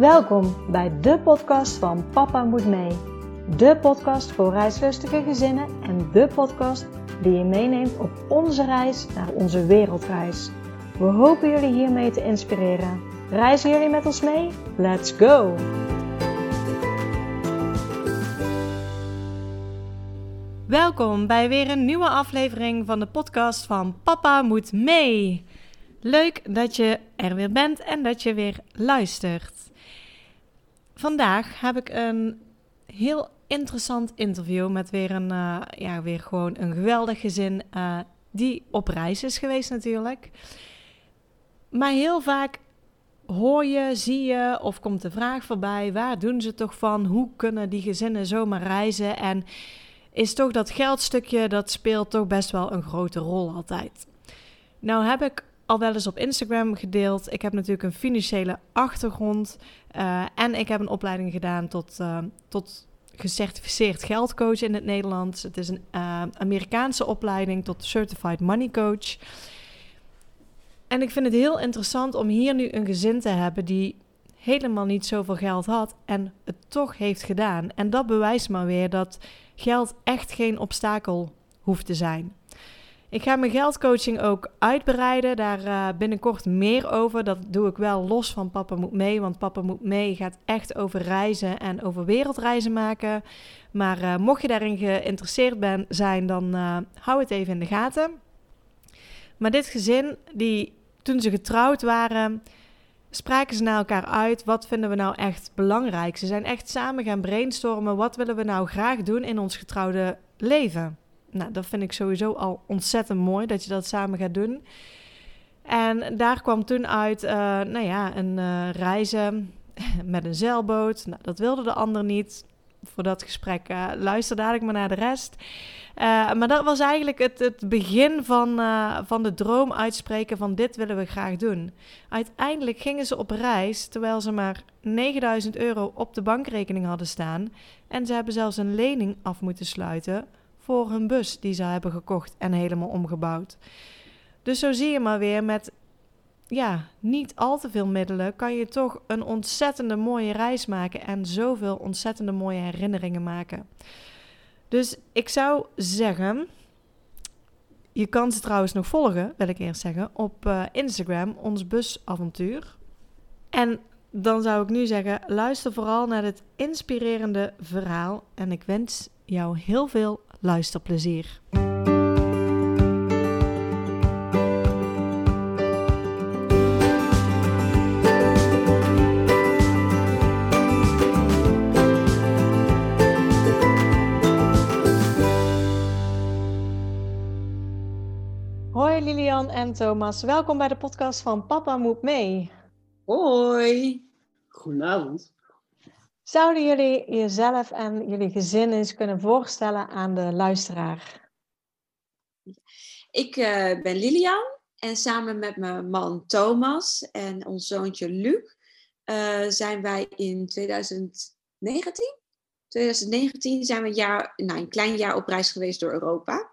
Welkom bij de podcast van Papa Moet Mee. De podcast voor reislustige gezinnen en de podcast die je meeneemt op onze reis naar onze wereldreis. We hopen jullie hiermee te inspireren. Reizen jullie met ons mee? Let's go! Welkom bij weer een nieuwe aflevering van de podcast van Papa Moet Mee. Leuk dat je er weer bent en dat je weer luistert. Vandaag heb ik een heel interessant interview met weer een, uh, ja, weer gewoon een geweldig gezin uh, die op reis is geweest natuurlijk. Maar heel vaak hoor je, zie je of komt de vraag voorbij: waar doen ze toch van? Hoe kunnen die gezinnen zomaar reizen? En is toch dat geldstukje dat speelt toch best wel een grote rol altijd. Nou heb ik al wel eens op Instagram gedeeld. Ik heb natuurlijk een financiële achtergrond uh, en ik heb een opleiding gedaan tot, uh, tot gecertificeerd geldcoach in het Nederlands. Het is een uh, Amerikaanse opleiding tot Certified Money Coach. En ik vind het heel interessant om hier nu een gezin te hebben die helemaal niet zoveel geld had en het toch heeft gedaan. En dat bewijst maar weer dat geld echt geen obstakel hoeft te zijn. Ik ga mijn geldcoaching ook uitbreiden. Daar uh, binnenkort meer over. Dat doe ik wel los van Papa Moet Mee. Want Papa Moet Mee gaat echt over reizen en over wereldreizen maken. Maar uh, mocht je daarin geïnteresseerd ben, zijn, dan uh, hou het even in de gaten. Maar dit gezin, die toen ze getrouwd waren, spraken ze naar elkaar uit. Wat vinden we nou echt belangrijk? Ze zijn echt samen gaan brainstormen. Wat willen we nou graag doen in ons getrouwde leven? Nou, dat vind ik sowieso al ontzettend mooi dat je dat samen gaat doen. En daar kwam toen uit, uh, nou ja, een uh, reizen met een zeilboot. Nou, dat wilde de ander niet. Voor dat gesprek uh, luister dadelijk maar naar de rest. maar dat was eigenlijk het, het begin van, van de droom uitspreken van dit willen we graag doen. Uiteindelijk gingen ze op reis terwijl ze maar 9000 euro op de bankrekening hadden staan. En ze hebben zelfs een lening af moeten sluiten voor hun bus die ze hebben gekocht en helemaal omgebouwd. Dus zo zie je maar weer met ja, niet al te veel middelen kan je toch een ontzettende mooie reis maken en zoveel ontzettende mooie herinneringen maken. Dus ik zou zeggen, je kan ze trouwens nog volgen, wil ik eerst zeggen, op uh, Instagram, ons busavontuur. En dan zou ik nu zeggen, luister vooral naar dit inspirerende verhaal en ik wens jou heel veel luisterplezier. Hoi Lilian en Thomas, welkom bij de podcast van Papa Moet Mee. Hoi. Goedenavond. Zouden jullie jezelf en jullie gezin eens kunnen voorstellen aan de luisteraar? Ik uh, ben Lilian en samen met mijn man Thomas en ons zoontje Luc uh, zijn wij in 2019, 2019 zijn we een, jaar, nou, een klein jaar op reis geweest door Europa.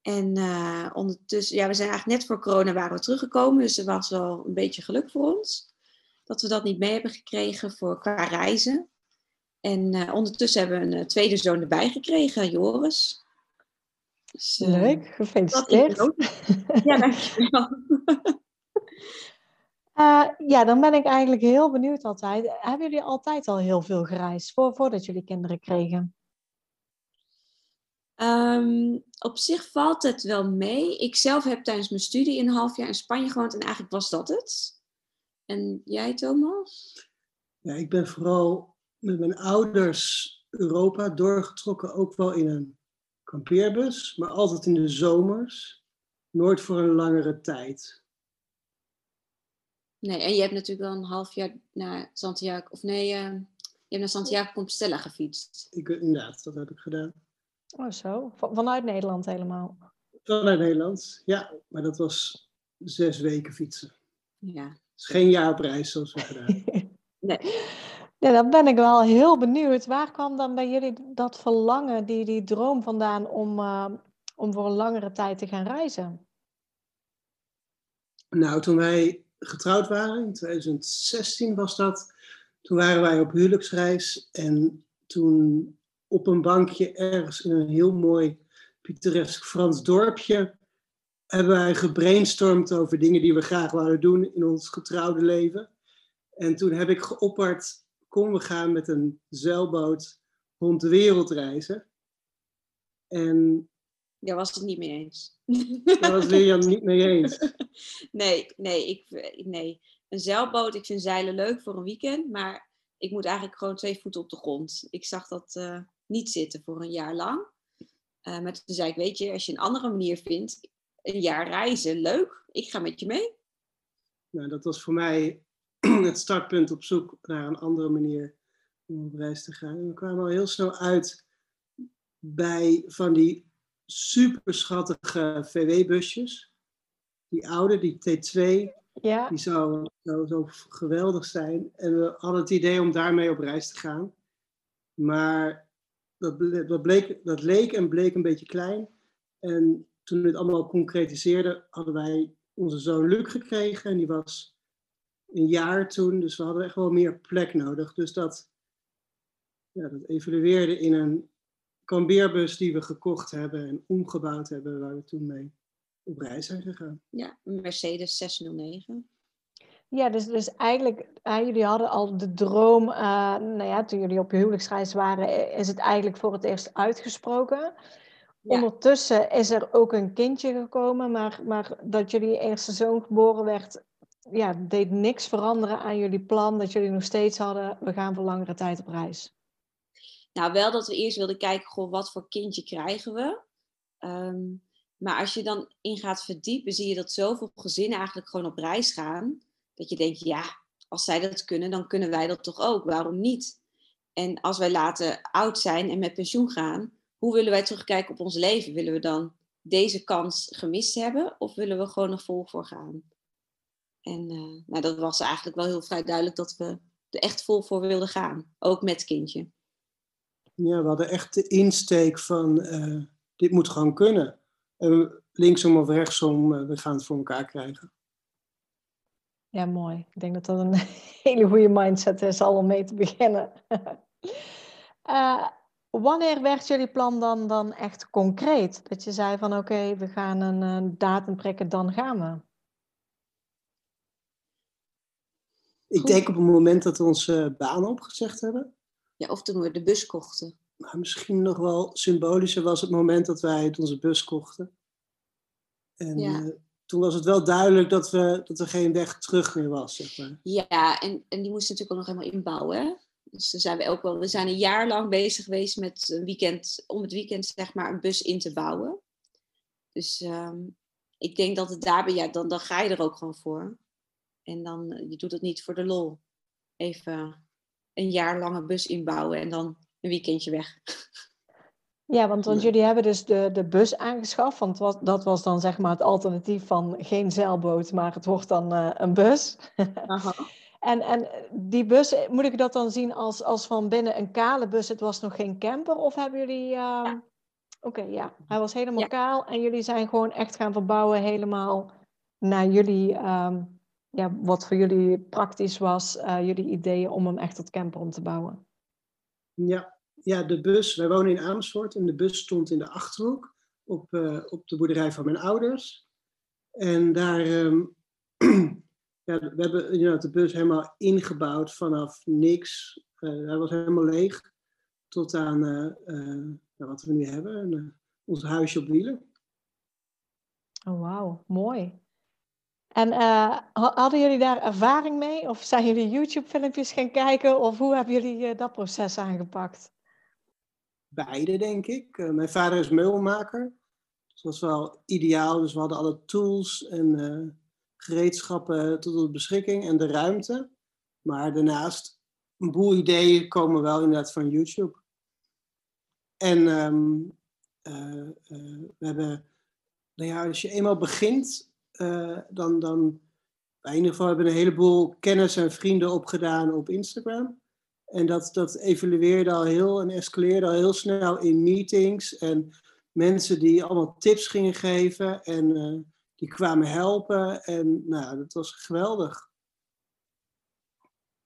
En uh, ondertussen, ja, we zijn eigenlijk net voor corona waren we teruggekomen, dus er was wel een beetje geluk voor ons dat we dat niet mee hebben gekregen voor qua reizen. En uh, ondertussen hebben we een uh, tweede zoon erbij gekregen, Joris. Dus, uh, Leuk, gefeliciteerd. ja, dankjewel. ja, dan ben ik eigenlijk heel benieuwd altijd. Hebben jullie altijd al heel veel gereisd voor, voordat jullie kinderen kregen? Um, op zich valt het wel mee. Ik zelf heb tijdens mijn studie een half jaar in Spanje gewoond en eigenlijk was dat het. En jij, Thomas? Ja, ik ben vooral met mijn ouders Europa doorgetrokken, ook wel in een kampeerbus, maar altijd in de zomers, nooit voor een langere tijd. Nee, en je hebt natuurlijk wel een half jaar naar Santiago, of nee, uh, je hebt naar Santiago Compostela gefietst. Ik, inderdaad, dat heb ik gedaan. Oh zo, vanuit Nederland helemaal? Vanuit Nederland, ja, maar dat was zes weken fietsen. Ja, is geen jaar op reis zoals we gedaan. nee. Ja, dan ben ik wel heel benieuwd. Waar kwam dan bij jullie dat verlangen, die, die droom vandaan om, uh, om voor een langere tijd te gaan reizen? Nou, toen wij getrouwd waren. In 2016 was dat. Toen waren wij op huwelijksreis en toen op een bankje ergens in een heel mooi pittoresk Frans dorpje hebben wij gebrainstormd over dingen die we graag wilden doen in ons getrouwde leven. En toen heb ik geopperd, kom we gaan met een zeilboot rond de wereld reizen. En... Daar was het niet mee eens. Daar was Lilian niet mee eens. Nee, nee, ik, nee. Een zeilboot, ik vind zeilen leuk voor een weekend, maar ik moet eigenlijk gewoon twee voeten op de grond. Ik zag dat uh, niet zitten voor een jaar lang. Uh, maar toen zei ik, weet je, als je een andere manier vindt, een jaar reizen, leuk, ik ga met je mee. Nou, dat was voor mij het startpunt op zoek naar een andere manier om op reis te gaan. En we kwamen al heel snel uit bij van die super schattige VW-busjes. Die oude, die T2, ja. die zou, zou zo geweldig zijn. En we hadden het idee om daarmee op reis te gaan. Maar dat, dat, bleek, dat leek en bleek een beetje klein. En toen we het allemaal concretiseerden, hadden wij onze zoon Luc gekregen. En die was een jaar toen, dus we hadden echt wel meer plek nodig. Dus dat, ja, dat evolueerde in een kambeerbus die we gekocht hebben en omgebouwd hebben, waar we toen mee op reis zijn gegaan. Ja, een Mercedes 609. Ja, dus, dus eigenlijk, uh, jullie hadden al de droom, uh, nou ja, toen jullie op je huwelijksreis waren, is het eigenlijk voor het eerst uitgesproken. Ondertussen is er ook een kindje gekomen, maar, maar dat jullie eerste zoon geboren werd, ja, deed niks veranderen aan jullie plan, dat jullie nog steeds hadden, we gaan voor langere tijd op reis. Nou, wel dat we eerst wilden kijken, goh, wat voor kindje krijgen we? Um, maar als je dan in gaat verdiepen, zie je dat zoveel gezinnen eigenlijk gewoon op reis gaan. Dat je denkt, ja, als zij dat kunnen, dan kunnen wij dat toch ook. Waarom niet? En als wij later oud zijn en met pensioen gaan, hoe willen wij terugkijken op ons leven? Willen we dan deze kans gemist hebben of willen we gewoon nog vol voor gaan? En uh, nou, dat was eigenlijk wel heel vrij duidelijk dat we er echt vol voor wilden gaan, ook met kindje. Ja, we hadden echt de insteek van uh, dit moet gewoon kunnen. En linksom of rechtsom, uh, we gaan het voor elkaar krijgen. Ja, mooi. Ik denk dat dat een hele goede mindset is al om mee te beginnen. wanneer werd jullie plan dan, dan echt concreet? Dat je zei van oké, we gaan een, een datum prikken, dan gaan we. Ik denk op het moment dat we onze baan opgezegd hebben. Ja, of toen we de bus kochten. Maar misschien nog wel symbolischer was het moment dat wij onze bus kochten. En ja. uh, toen was het wel duidelijk dat, we, dat er geen weg terug meer was. Zeg maar. Ja, en, en die moesten natuurlijk ook nog helemaal inbouwen. Hè? Dus daar zijn we ook wel. We zijn een jaar lang bezig geweest met een weekend, om het weekend zeg maar een bus in te bouwen. Dus um, ik denk dat het daarbij, ja, dan, dan ga je er ook gewoon voor. En dan, eh, je doet het niet voor de lol. Even een jaar lange bus inbouwen en dan een weekendje weg. Ja, want, want jullie hebben dus de, de bus aangeschaft. Want wat, dat was dan zeg maar het alternatief van geen zeilboot, maar het wordt dan uh, een bus. Aha. en, en die bus, moet ik dat dan zien als, als van binnen een kale bus? Het was nog geen camper? Of hebben jullie... Uh... Ja. Oké, okay, ja. Hij was helemaal ja. kaal en jullie zijn gewoon echt gaan verbouwen helemaal naar jullie... Um, ja, wat voor jullie praktisch was, uh, jullie ideeën om hem echt tot camper om te bouwen? Ja, ja, de bus. Wij wonen in Amersfoort en de bus stond in de achterhoek op, uh, op de boerderij van mijn ouders. En daar, um, ja, we hebben inderdaad de bus helemaal ingebouwd vanaf niks. Uh, hij was helemaal leeg tot aan uh, wat we nu hebben, ons huisje op wielen. Oh, wauw, mooi. En hadden jullie daar ervaring mee? Of zijn jullie YouTube-filmpjes gaan kijken? Of hoe hebben jullie dat proces aangepakt? Beide, denk ik. Mijn vader is meubelmaker. Dus dat was wel ideaal. Dus we hadden alle tools en gereedschappen tot beschikking en de ruimte. Maar daarnaast, een boel ideeën komen wel inderdaad van YouTube. En um, we hebben, nou ja, als je eenmaal begint, uh, dan, dan in ieder geval hebben we een heleboel kennis en vrienden opgedaan op Instagram. En dat, dat evolueerde al heel en escaleerde al heel snel in meetings en mensen die allemaal tips gingen geven. En die kwamen helpen. En nou, dat was geweldig.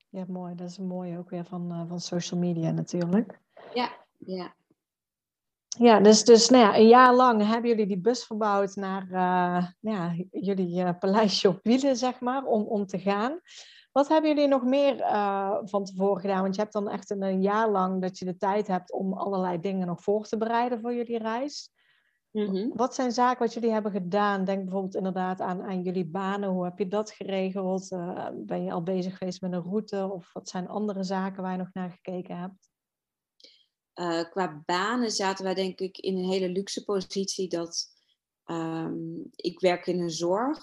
Ja, mooi. Dat is mooi ook weer van, uh, van social media natuurlijk. Ja, ja. Ja, dus, dus nou ja, een jaar lang hebben jullie die bus verbouwd naar uh, ja, jullie uh, paleisje op wielen, zeg maar, om, om te gaan. Wat hebben jullie nog meer uh, van tevoren gedaan? Want je hebt dan echt een, een, jaar lang dat je de tijd hebt om allerlei dingen nog voor te bereiden voor jullie reis. Mm-hmm. Wat zijn zaken wat jullie hebben gedaan? Denk bijvoorbeeld inderdaad aan, aan jullie banen. Hoe heb je dat geregeld? Uh, ben je al bezig geweest met een route? Of wat zijn andere zaken waar je nog naar gekeken hebt? Uh, qua banen zaten wij denk ik in een hele luxe positie dat um, ik werk in een zorg.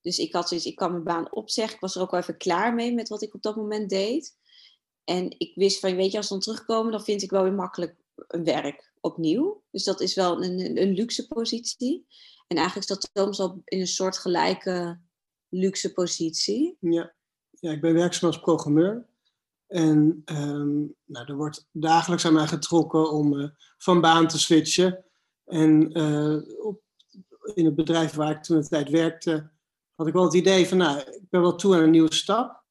Dus ik had zoiets, ik kan mijn baan opzeggen. Ik was er ook wel even klaar mee met wat ik op dat moment deed. En ik wist van, weet je, als we dan terugkomen, dan vind ik wel weer makkelijk een werk opnieuw. Dus dat is wel een, een luxe positie. En eigenlijk staat Thomas al in een soort gelijke luxe positie. Ja, ja ik ben werkzaam als programmeur. En um, nou, er wordt dagelijks aan mij getrokken om uh, van baan te switchen. En uh, op, in het bedrijf waar ik toen de tijd werkte, had ik wel het idee van, nou, ik ben wel toe aan een nieuwe stap.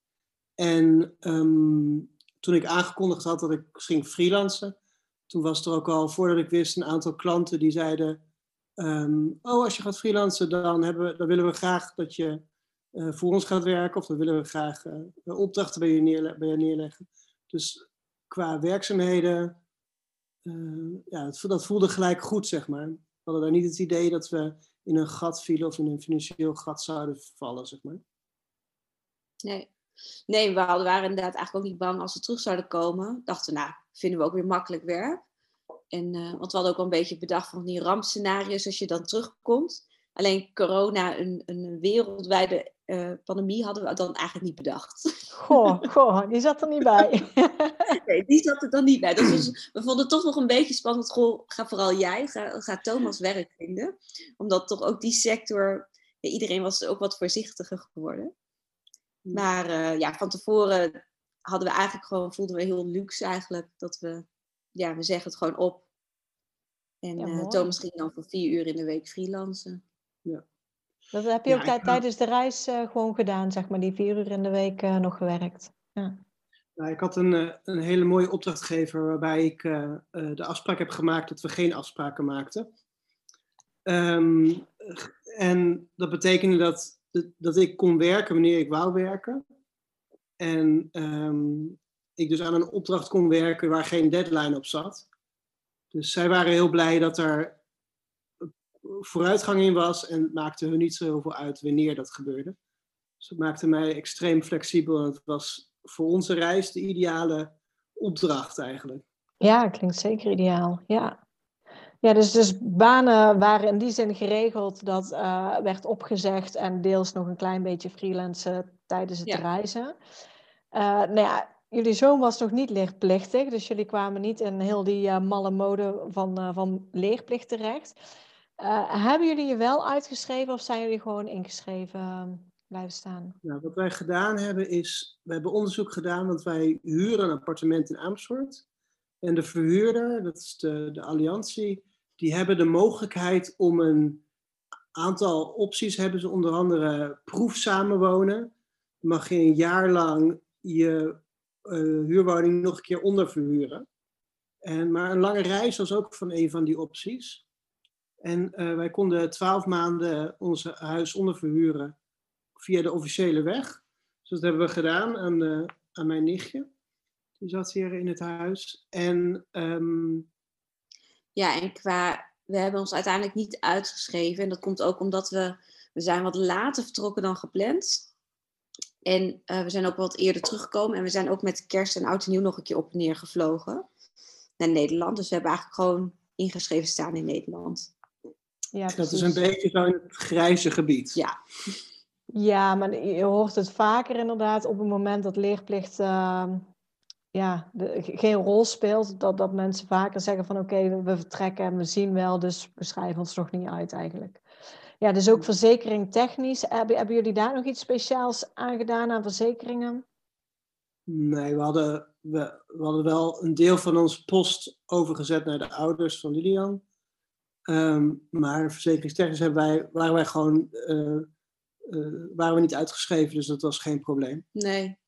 En um, toen ik aangekondigd had dat ik ging freelancen, toen was er ook al, voordat ik wist, een aantal klanten die zeiden, um, oh, als je gaat freelancen, dan, hebben dan willen we graag dat je uh, voor ons gaat werken, of dan willen we graag uh, opdrachten bij je, neerle je neerleggen. Dus qua werkzaamheden, uh, ja, dat, dat voelde gelijk goed, zeg maar. We hadden daar niet het idee dat we in een gat vielen of in een financieel gat zouden vallen, zeg maar. Nee. Nee, we hadden, waren inderdaad eigenlijk ook niet bang als we terug zouden komen. Dachten, nou, vinden we ook weer makkelijk werk. En, uh, want we hadden ook wel een beetje bedacht van die rampscenario's als je dan terugkomt. Alleen corona, een, een wereldwijde uh, pandemie, hadden we dan eigenlijk niet bedacht. Goh, goh, die zat er niet bij. nee, die zat er dan niet bij. Dus we vonden het toch nog een beetje spannend. Goh, ga vooral jij, ga, ga Thomas werk vinden. Omdat toch ook die sector, ja, iedereen was ook wat voorzichtiger geworden. Maar uh, ja, van tevoren hadden we eigenlijk gewoon, voelden we heel luxe eigenlijk. Dat we, ja, we zeggen het gewoon op. En ja, uh, Thomas ging dan voor vier uur in de week freelancen. Ja. Dat heb je ook ja, tijdens de reis uh, gewoon gedaan, zeg maar, die vier uur in de week uh, nog gewerkt. Ja. Nou, ik had een, een hele mooie opdrachtgever waarbij ik de afspraak heb gemaakt dat we geen afspraken maakten. Um, en dat betekende dat, dat ik kon werken wanneer ik wou werken. En um, ik dus aan een opdracht kon werken waar geen deadline op zat. Dus zij waren heel blij dat er vooruitgang in was en het maakte hun niet zo heel veel uit wanneer dat gebeurde. Dus het maakte mij extreem flexibel en het was voor onze reis de ideale opdracht eigenlijk. Ja, klinkt zeker ideaal. Ja, ja dus, dus banen waren in die zin geregeld dat uh, werd opgezegd en deels nog een klein beetje freelancen tijdens het ja. reizen. Uh, nou ja, jullie zoon was nog niet leerplichtig, dus jullie kwamen niet in heel die uh, malle mode van, van leerplicht terecht. Uh, hebben jullie je wel uitgeschreven of zijn jullie gewoon ingeschreven uh, blijven staan? Nou, wat wij gedaan hebben is, we hebben onderzoek gedaan, want wij huren een appartement in Amersfoort. En de verhuurder, dat is de, de alliantie, die hebben de mogelijkheid om een aantal opties, hebben ze onder andere proef samenwonen. Mag je een jaar lang je uh, huurwoning nog een keer onderverhuren. En, maar een lange reis was ook van een van die opties. En uh, wij konden twaalf maanden ons huis onderverhuren via de officiële weg. Dus dat hebben we gedaan aan, uh, aan mijn nichtje. Die zat hier in het huis. En, um... Ja, en qua... We hebben ons uiteindelijk niet uitgeschreven. En dat komt ook omdat we... We zijn wat later vertrokken dan gepland. En uh, we zijn ook wat eerder teruggekomen. En we zijn ook met kerst en oud en nieuw nog een keer op en neer gevlogen. Naar Nederland. Dus we hebben eigenlijk gewoon ingeschreven staan in Nederland. Ja, dat is een beetje zo in het grijze gebied. Ja. Ja, maar je hoort het vaker inderdaad op het moment dat leerplicht uh, ja, de, geen rol speelt. Dat, dat mensen vaker zeggen van oké, okay, we vertrekken en we zien wel, dus we schrijven ons nog niet uit eigenlijk. Ja, dus ook verzekering technisch. Hebben, hebben jullie daar nog iets speciaals aan gedaan aan verzekeringen? Nee, we hadden, we, we hadden wel een deel van onze post overgezet naar de ouders van Lilian. Ehm, maar verzekeringstechnisch hebben wij, waren wij gewoon eh, eh, waren we niet uitgeschreven, dus dat was geen probleem. Nee.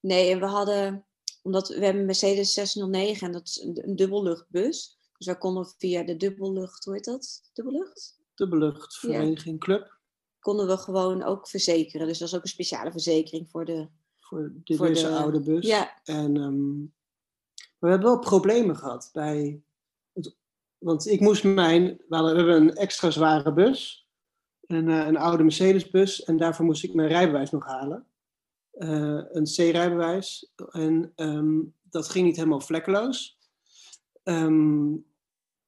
Nee, en we hadden, omdat we hebben Mercedes 609 en dat is een, een dubbelluchtbus. Dus wij konden via de dubbellucht, hoe heet dat? Dubbellucht? Dubbelluchtvereniging Club. Konden we gewoon ook verzekeren. Dus dat is ook een speciale verzekering voor de... Voor, de, voor deze oude bus. Ja. En um, we hebben wel problemen gehad bij... Het, want ik moest mijn... We hebben een extra zware bus. Een, uh, een oude Mercedes-bus. En daarvoor moest ik mijn rijbewijs nog halen. Uh, een C-rijbewijs. En um, dat ging niet helemaal vlekkeloos. Um,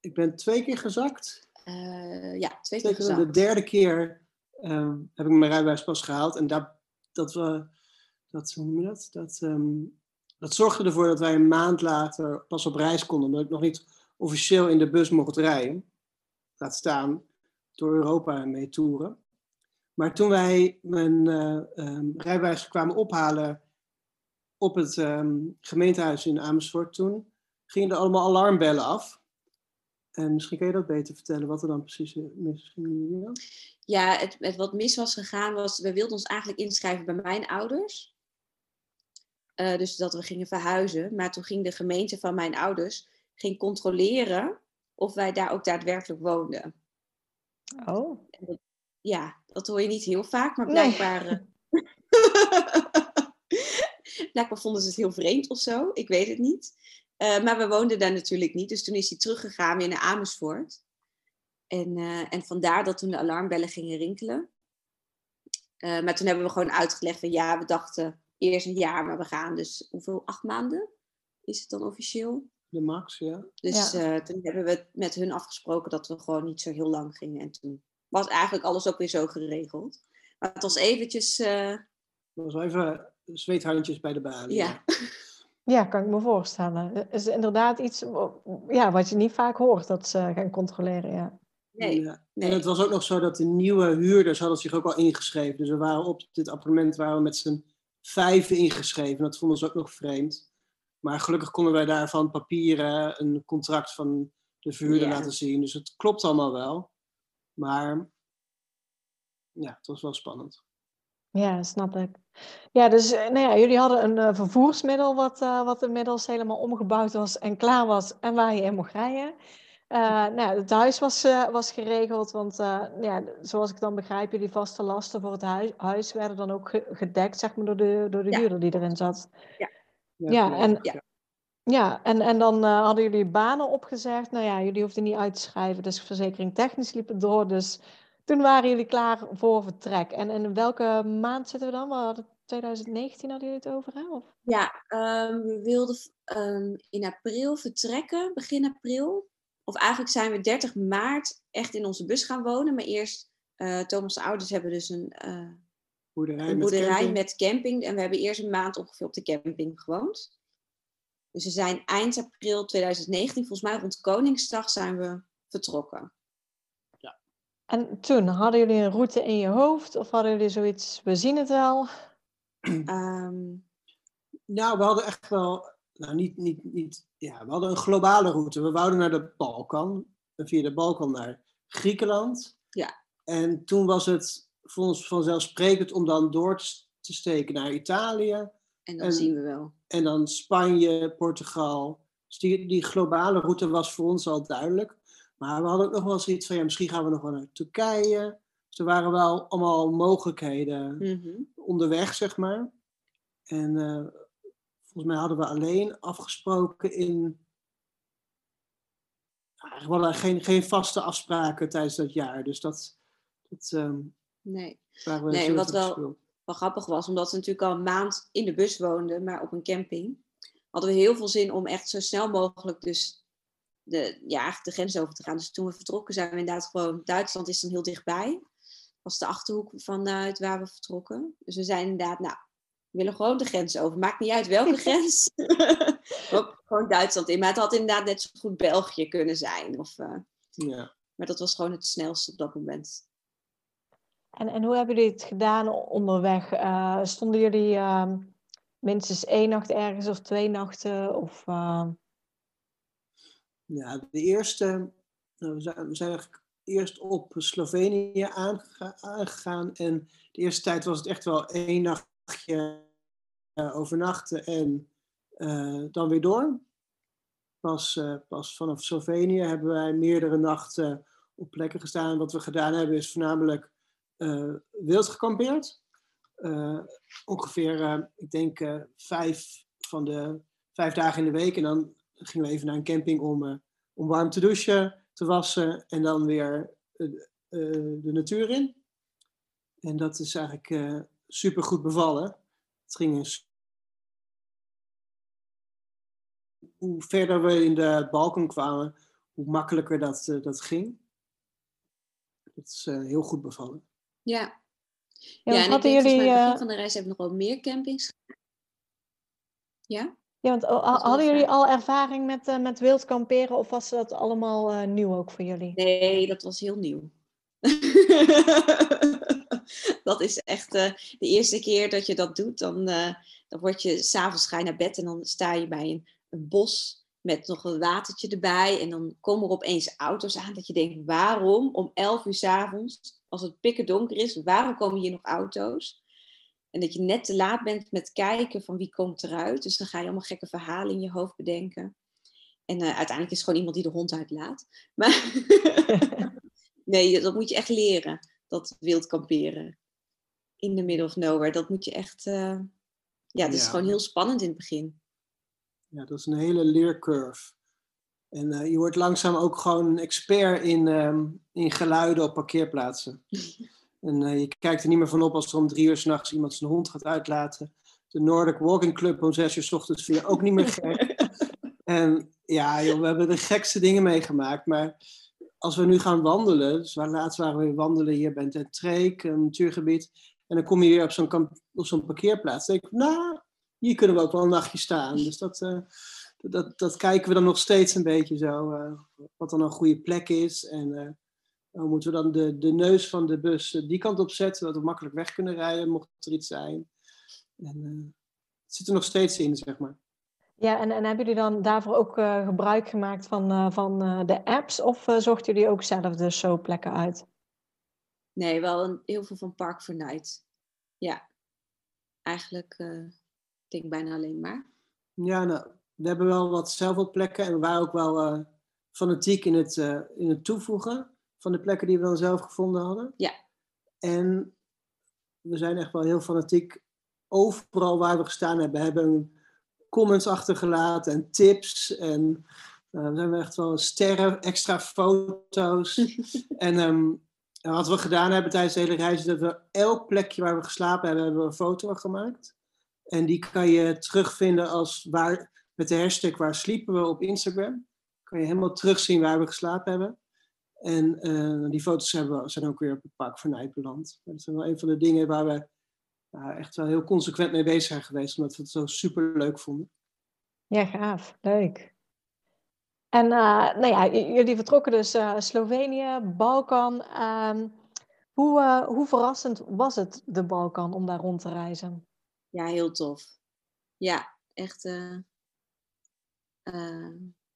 ik ben twee keer gezakt. Uh, ja, twee keer gezakt. De derde keer um, heb ik mijn rijbewijs pas gehaald. En dat, dat, we, dat, hoe noem je dat? Dat, dat zorgde ervoor dat wij een maand later pas op reis konden. Omdat ik nog niet officieel in de bus mocht rijden. Laat staan door Europa mee toeren. Maar toen wij mijn uh, um, rijbewijs kwamen ophalen op het um, gemeentehuis in Amersfoort toen, gingen er allemaal alarmbellen af. En misschien kun je dat beter vertellen, wat er dan precies mis ging. Ja, het, het, wat mis was gegaan was, we wilden ons eigenlijk inschrijven bij mijn ouders. Uh, dus dat we gingen verhuizen. Maar toen ging de gemeente van mijn ouders ging controleren of wij daar ook daadwerkelijk woonden. Oh. Ja, dat hoor je niet heel vaak, maar blijkbaar... Nee. blijkbaar vonden ze het heel vreemd of zo. Ik weet het niet. Uh, maar we woonden daar natuurlijk niet. Dus toen is hij teruggegaan weer naar Amersfoort. En, uh, en vandaar dat toen de alarmbellen gingen rinkelen. Uh, maar toen hebben we gewoon uitgelegd van ja, we dachten eerst een jaar, maar we gaan dus hoeveel? Acht maanden is het dan officieel? De max, ja. Dus ja. toen hebben we met hun afgesproken dat we gewoon niet zo heel lang gingen. En toen was eigenlijk alles ook weer zo geregeld. Maar het was eventjes... Het was wel even zweethandjes bij de baan. Ja. Ja, kan ik me voorstellen. Het is inderdaad iets ja, wat je niet vaak hoort, dat ze gaan controleren. Ja. Nee, ja. nee. En het was ook nog zo dat de nieuwe huurders hadden zich ook al ingeschreven. Dus we waren op dit appartement waren we met z'n vijven ingeschreven. Dat vonden ze ook nog vreemd. Maar gelukkig konden wij daarvan papieren, een contract van de verhuurder ja. laten zien. Dus het klopt allemaal wel. Maar ja, het was wel spannend. Ja, snap ik. Ja, dus nou ja, jullie hadden een uh, vervoersmiddel wat, uh, wat inmiddels helemaal omgebouwd was en klaar was en waar je in mocht rijden. Uh, nou, het huis was, was geregeld, want ja, zoals ik dan begrijp, jullie vaste lasten voor het huis, huis werden dan ook ge gedekt zeg maar, door de, door de ja. huurder die erin zat. Ja, ja, ja en, ja. ja. en, en dan hadden jullie banen opgezegd. Nou ja, jullie hoefden niet uit te schrijven, dus verzekering technisch liep het door. Dus toen waren jullie klaar voor vertrek. En in welke maand zitten we dan? We hadden 2019 hadden jullie het over, hè? Of? Ja, um, we wilden um, in april vertrekken, begin april. Of eigenlijk zijn we 30 maart echt in onze bus gaan wonen. Maar eerst, uh, Thomas' ouders hebben dus een, uh, boerderij, een met, camping. met camping. En we hebben eerst een maand ongeveer op de camping gewoond. Dus we zijn eind april 2019, volgens mij rond Koningsdag, zijn we vertrokken. En toen, hadden jullie een route in je hoofd? Of hadden jullie zoiets, we zien het wel? Um, nou, we hadden echt wel, nou niet, niet, niet, ja, we hadden een globale route. We wouden naar de Balkan, via de Balkan naar Griekenland. Ja. En toen was het voor ons vanzelfsprekend om dan door te steken naar Italië. En dan en, zien we wel. En dan Spanje, Portugal. Dus die, die globale route was voor ons al duidelijk. Maar we hadden ook nog wel zoiets van, ja, misschien gaan we nog wel naar Turkije. Dus er waren wel allemaal mogelijkheden mm -hmm. onderweg, zeg maar. En uh, volgens mij hadden we alleen afgesproken in... We hadden geen, geen vaste afspraken tijdens dat jaar. Dus dat... dat um, nee, waren we nee wat wel, wel grappig was, omdat we natuurlijk al een maand in de bus woonden, maar op een camping, hadden we heel veel zin om echt zo snel mogelijk dus de, ja, de grens over te gaan. Dus toen we vertrokken zijn we inderdaad gewoon... Duitsland is dan heel dichtbij. was de Achterhoek vanuit waar we vertrokken. Dus we zijn inderdaad, nou, we willen gewoon de grens over. Maakt niet uit welke grens. gewoon Duitsland in. Maar het had inderdaad net zo goed België kunnen zijn. Of, uh, ja. Maar dat was gewoon het snelste op dat moment. En, en hoe hebben jullie het gedaan onderweg? Uh, stonden jullie uh, minstens één nacht ergens of twee nachten? Of... Ja, de eerste, nou, we, zijn, eigenlijk eerst op Slovenië aangega- aangegaan. En de eerste tijd was het echt wel één nachtje eh, overnachten en eh, dan weer door. Pas, eh, pas vanaf Slovenië hebben wij meerdere nachten op plekken gestaan. Wat we gedaan hebben is voornamelijk wild gekampeerd. Ongeveer, ik denk, vijf van de vijf dagen in de week. En dan gingen we even naar een camping om, eh, om warm te douchen, te wassen en dan weer eh, eh, de natuur in. En dat is eigenlijk eh super goed bevallen. Het ging hoe verder we in de Balkan kwamen, hoe makkelijker dat, dat ging. Dat is heel goed bevallen. Ja. Ja, Ja, want en ik denk jullie, mij eh, van de reis hebben we nog wel meer campings. Ja? Ja, want, hadden jullie al ervaring met, eh, met wild kamperen of was dat allemaal eh, nieuw ook voor jullie? Nee, dat was heel nieuw. dat is echt eh, de eerste keer dat je dat doet. Dan, dan word je s'avonds ga je naar bed en dan sta je bij een, een bos met nog een watertje erbij. En dan komen er opeens auto's aan dat je denkt, waarom om 11 uur s'avonds, als het pikken donker is, waarom komen hier nog auto's? En dat je net te laat bent met kijken van wie komt eruit. Dus dan ga je allemaal gekke verhalen in je hoofd bedenken. En eh, uiteindelijk is het gewoon iemand die de hond uitlaat. Maar nee, dat moet je echt leren. Dat wild kamperen. In the middle of nowhere. Dat moet je echt... eh, Ja, dat is gewoon heel spannend in het begin. Ja, dat is een hele leercurve. En eh, je wordt langzaam ook gewoon een expert in, ehm, in geluiden op parkeerplaatsen. en eh, je kijkt er niet meer van op als er om drie uur s'nachts iemand zijn hond gaat uitlaten. De Nordic Walking Club om zes uur 's ochtends vind je ook niet meer gek. en ja, joh, we hebben de gekste dingen meegemaakt. Maar als we nu gaan wandelen, dus waar, laatst waren we weer wandelen hier bij het Treek, een natuurgebied. En dan kom je weer op zo'n op zo'n parkeerplaats. Dan denk ik, nou, hier kunnen we ook wel een nachtje staan. Dus dat, eh, dat, dat kijken we dan nog steeds een beetje zo. eh, wat dan een goede plek is. En moeten we dan de, de neus van de bus eh, die kant op zetten, zodat we makkelijk weg kunnen rijden, mocht er iets zijn. En eh, het zit er nog steeds in, zeg maar. Ja, en, en hebben jullie dan daarvoor ook eh, gebruik gemaakt van, eh, van eh, de apps of zochten jullie ook zelf de showplekken uit? Nee, wel een, heel veel van Park for Night. Ja. Eigenlijk, eh, ik denk bijna alleen maar. Ja, nou, we hebben wel wat zelf op plekken en we waren ook wel eh, fanatiek in het, eh, in het toevoegen van de plekken die we dan zelf gevonden hadden. Ja. En we zijn echt wel heel fanatiek. Overal waar we gestaan hebben, hebben comments achtergelaten en tips. En eh, we zijn echt wel sterren, extra foto's. en ehm, en wat we gedaan hebben tijdens de hele reis, is dat we elk plekje waar we geslapen hebben, hebben we een foto gemaakt. En die kan je terugvinden als waar, met de hashtag waar sliepen we op Instagram. Kan je helemaal terugzien waar we geslapen hebben. En eh, die foto's hebben we, zijn ook weer op het Park van Nijp beland. Dat is wel een van de dingen waar we echt wel heel consequent mee bezig zijn geweest. Omdat we het zo super leuk vonden. Ja, gaaf. Leuk. En eh, nou ja, jullie vertrokken dus eh, Slovenië, Balkan. Ehm, hoe, eh, hoe verrassend was het, de Balkan, om daar rond te reizen? Ja, heel tof. Ja, echt.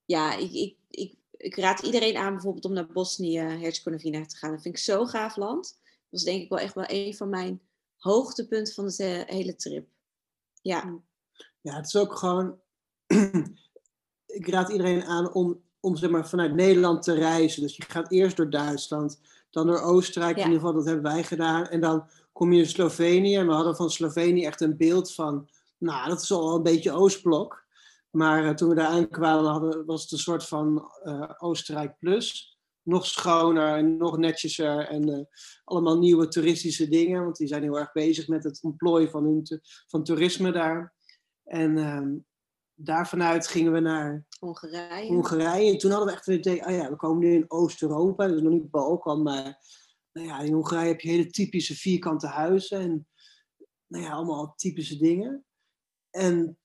ja, ik, ik, ik, ik raad iedereen aan bijvoorbeeld om naar Bosnië-Herzegovina te gaan. Dat vind ik zo'n gaaf land. Dat was denk ik wel echt wel een van mijn hoogtepunten van de he- hele trip. Ja, Ja, het is ook gewoon. ik raad iedereen aan om, om zeg maar, vanuit Nederland te reizen. Dus je gaat eerst door Duitsland, dan door Oostenrijk, Ja. in ieder geval, dat hebben wij gedaan. En dan kom je in Slovenië. En we hadden van Slovenië echt een beeld van. Nou, dat is al een beetje Oostblok. Maar eh, toen we daar aankwamen, hadden, was het een soort van eh, Oostenrijk Plus. Nog schoner en nog netjeser. En eh, allemaal nieuwe toeristische dingen. Want die zijn heel erg bezig met het ontplooien van, hun van toerisme daar. En ehm daar vanuit gingen we naar Hongarije. Hongarije. En toen hadden we echt het idee, oh ja, we komen nu in Oost-Europa. Dus nog niet Balkan, maar nou ja, in Hongarije heb je hele typische vierkante huizen. En nou ja, allemaal typische dingen. En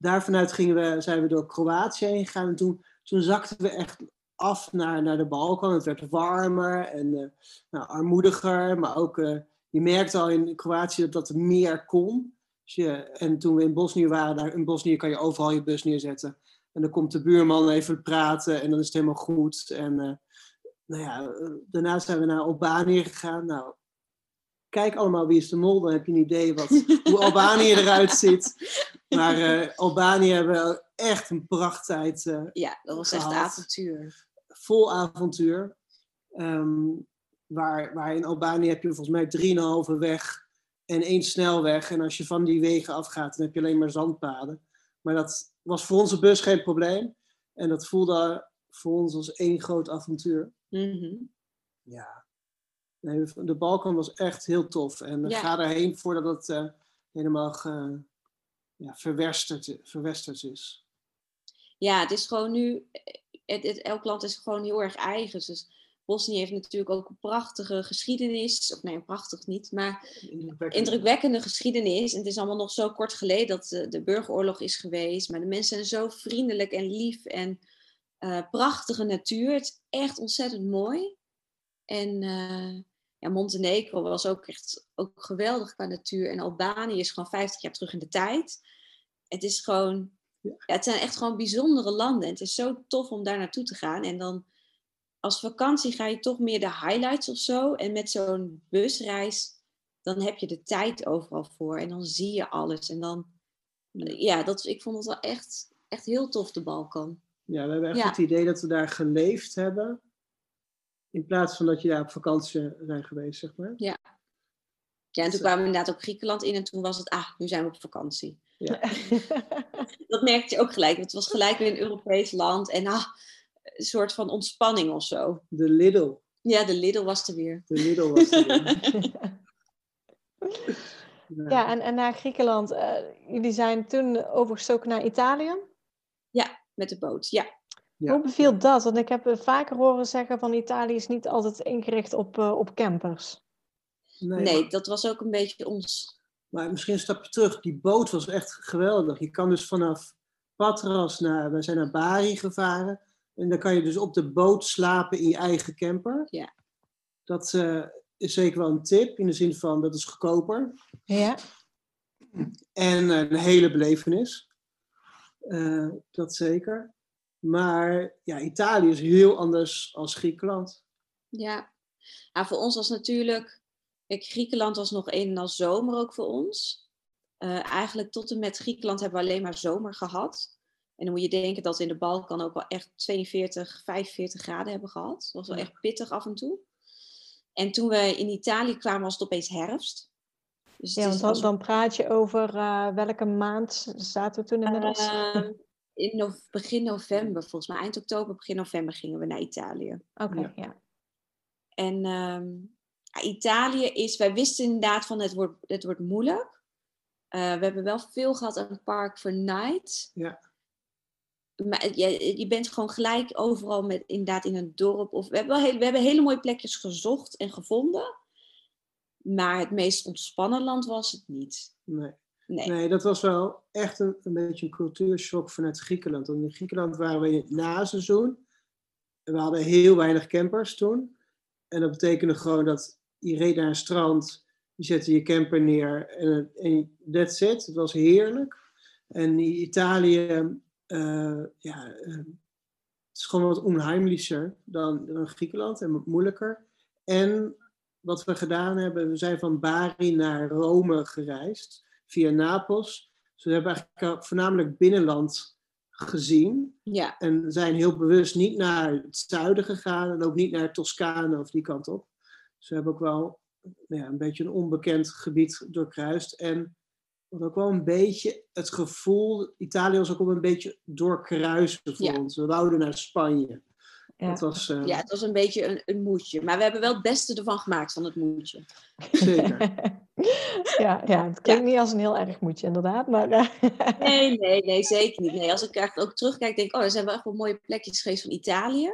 daar vanuit gingen we, zijn we door Kroatië heen gegaan. En toen, toen zakten we echt af naar, naar de Balkan. Het werd warmer en eh, nou, armoediger. Maar ook, eh, je merkte al in Kroatië dat dat meer kon. Dus je, en toen we in Bosnië waren, daar, in Bosnië kan je overal je bus neerzetten. En dan komt de buurman even praten en dan is het helemaal goed. En nou ja, daarna zijn we naar Albanië gegaan. Nou, kijk allemaal wie is de mol, dan heb je een idee wat, hoe Albanië eruit ziet. Maar uh, Albanië hebben we echt een prachttijd. Uh, ja, dat was echt avontuur. Vol avontuur. Um, waar, waar in Albanië heb je volgens mij 3,5 weg en één snelweg. En als je van die wegen afgaat, dan heb je alleen maar zandpaden. Maar dat was voor onze bus geen probleem. En dat voelde voor ons als één groot avontuur. Mm -hmm. Ja. Nee, de Balkan was echt heel tof. En ja. ga erheen voordat het uh, helemaal ge, ja, verwesterd, verwesterd is. Ja, het is gewoon nu... Het, het, elk land is gewoon heel erg eigen. Dus Bosnië heeft natuurlijk ook een prachtige geschiedenis. Of nee, prachtig niet, maar indrukwekkende, indrukwekkende geschiedenis. En het is allemaal nog zo kort geleden dat de, de burgeroorlog is geweest. Maar de mensen zijn zo vriendelijk en lief en uh, prachtige natuur. Het is echt ontzettend mooi. En uh, ja, Montenegro was ook echt ook geweldig qua natuur. En Albanië is gewoon 50 jaar terug in de tijd. Het is gewoon, ja, het zijn echt gewoon bijzondere landen. En het is zo tof om daar naartoe te gaan. En dan als vakantie ga je toch meer de highlights of zo. En met zo'n busreis, dan heb je de tijd overal voor. En dan zie je alles. En dan, ja, dat, ik vond het wel echt, echt heel tof, de Balkan. Ja, we hebben echt ja. het idee dat we daar geleefd hebben. In plaats van dat je daar op vakantie zijn geweest, zeg maar. Ja. Ja, en toen kwamen we inderdaad ook Griekenland in. En toen was het, ah, nu zijn we op vakantie. Ja. dat merkte je ook gelijk. Het was gelijk weer een Europees land. En ah, een soort van ontspanning of zo. De Lidl. Ja, de Lidl was er weer. De Lidl was er weer. ja, en, en naar Griekenland. Uh, jullie zijn toen overgestoken naar Italië? Ja, met de boot, ja. Ja. Hoe beviel dat? Want ik heb vaker horen zeggen van Italië is niet altijd ingericht op, uh, op campers. Nee, nee maar... dat was ook een beetje ons... Maar misschien een stapje terug. Die boot was echt geweldig. Je kan dus vanaf Patras naar... We zijn naar Bari gevaren. En dan kan je dus op de boot slapen in je eigen camper. Ja. Dat uh, is zeker wel een tip, in de zin van dat is goedkoper. Ja. En uh, een hele belevenis. Uh, dat zeker. Maar ja, Italië is heel anders als Griekenland. Ja, nou, voor ons was natuurlijk. Kijk, Griekenland was nog een en al zomer ook voor ons. eigenlijk tot en met Griekenland hebben we alleen maar zomer gehad. En dan moet je denken dat we in de Balkan ook wel echt 42, 45 graden hebben gehad. Dat was wel echt pittig af en toe. En toen we in Italië kwamen, was het opeens herfst. Dus ja, want dan, dan, praat je over uh, welke maand zaten we toen inmiddels? Uh, in no begin november, volgens mij eind oktober, begin november gingen we naar Italië. Oké, okay, ja. ja. En um, Italië is, wij wisten inderdaad van het wordt, het wordt moeilijk. Uh, we hebben wel veel gehad aan Park for Night. Ja maar je, je bent gewoon gelijk overal met inderdaad in een dorp. Of, we, hebben wel heel, we hebben hele mooie plekjes gezocht en gevonden. Maar het meest ontspannen land was het niet. Nee. Nee. dat was wel echt een, een beetje een cultuurshock vanuit Griekenland. Want in Griekenland waren we na seizoen. En we hadden heel weinig campers toen. En dat betekende gewoon dat je reed naar een strand. Je zette je camper neer en, en that's it. Het was heerlijk. En in Italië uh, ja, uh, het is gewoon wat onheimlicher dan, dan Griekenland en moeilijker. En wat we gedaan hebben, we zijn van Bari naar Rome gereisd via Napels. Dus we hebben eigenlijk voornamelijk binnenland gezien. Ja. En zijn heel bewust niet naar het zuiden gegaan en ook niet naar Toscane of die kant op. Dus we hebben ook wel nou ja, een beetje een onbekend gebied doorkruist. En wat ook wel een beetje het gevoel, Italië was ook wel een beetje doorkruisen voor ja. ons. We wouden naar Spanje. Ja. Dat was, uh... ja, het was een beetje een, een moedje. Maar we hebben wel het beste ervan gemaakt van het moedje. Zeker. ja, ja, het klinkt ja. niet als een heel erg moedje inderdaad. Maar, uh... nee, nee, nee, zeker niet. Nee, als ik eigenlijk ook terugkijk, denk ik, oh, er zijn wel echt wel mooie plekjes geweest van Italië.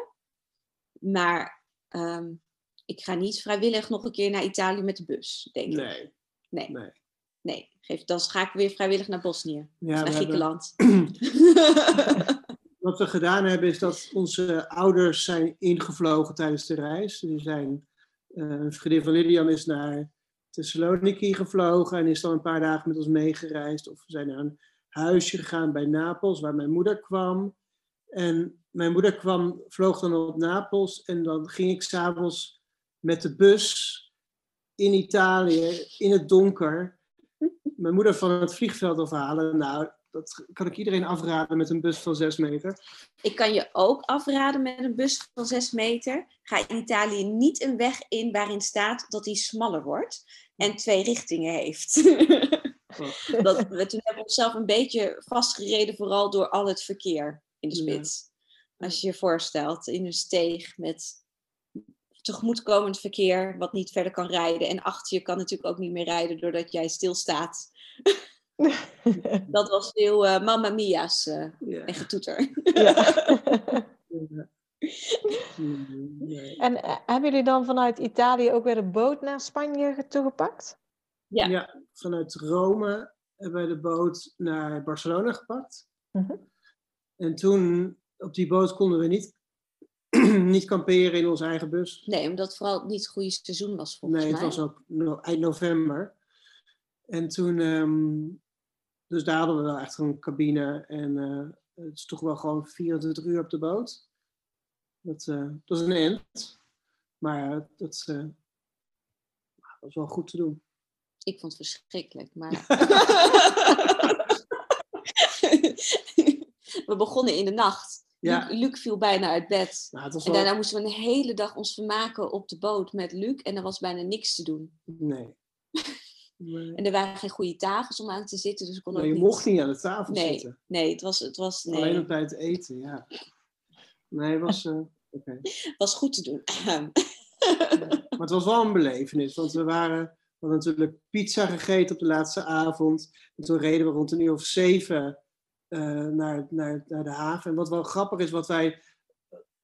Maar um, ik ga niet vrijwillig nog een keer naar Italië met de bus, denk ik. Nee. Nee. nee. Nee, geef, dan ga ik weer vrijwillig naar Bosnië. Ja, naar Griekenland. Hebben... Wat we gedaan hebben is dat onze ouders zijn ingevlogen tijdens de reis. Die zijn, uh, een vriendin van Lydian is naar Thessaloniki gevlogen en is dan een paar dagen met ons meegereisd. Of we zijn naar een huisje gegaan bij Napels, waar mijn moeder kwam. En mijn moeder kwam, vloog dan op Napels en dan ging ik s'avonds met de bus in Italië, in het donker, mijn moeder van het vliegveld afhalen. Nou, dat kan ik iedereen afraden met een bus van 6 meter. Ik kan je ook afraden met een bus van 6 meter. Ga in Italië niet een weg in waarin staat dat die smaller wordt en twee richtingen heeft. dat, we, toen hebben we onszelf een beetje vastgereden, vooral door al het verkeer in de spits. Als je je voorstelt, in een steeg met tegemoetkomend verkeer wat niet verder kan rijden. En achter je kan natuurlijk ook niet meer rijden doordat jij stilstaat. Dat was veel uh, mamma mia's uh, en getoeter. En uh, hebben jullie dan vanuit Italië ook weer de boot naar Spanje toegepakt? Ja. ja, vanuit Rome hebben wij de boot naar Barcelona gepakt. -huh. En toen op die boot konden we niet niet kamperen in onze eigen bus. Nee, omdat het vooral niet het goede seizoen was volgens mij. Nee, het was ook no eind november. En toen, um, dus daar hadden we wel echt een cabine. En uh, het is toch wel gewoon 24 uur op de boot. Dat, uh, dat is een end. Maar uh, dat, dat was wel goed te doen. Ik vond het verschrikkelijk, maar... we begonnen in de nacht. Ja. Luc, Luc, viel bijna uit bed. Nou, en daarna moesten we een hele dag ons vermaken op de boot met Luc. En er was bijna niks te doen. Nee. Nee. en er waren geen goede tafels om aan te zitten. Dus kon nee, ook je niet... mocht niet aan de tafel nee, zitten. Nee, het was... Het was nee. Alleen op bij het eten, ja. Nee, het was... Uh, okay. was goed te doen. maar het was wel een belevenis. Want we waren... We hadden natuurlijk pizza gegeten op de laatste avond. En toen reden we rond een uur of zeven uh, naar, naar, naar de haven. En wat wel grappig is, wat wij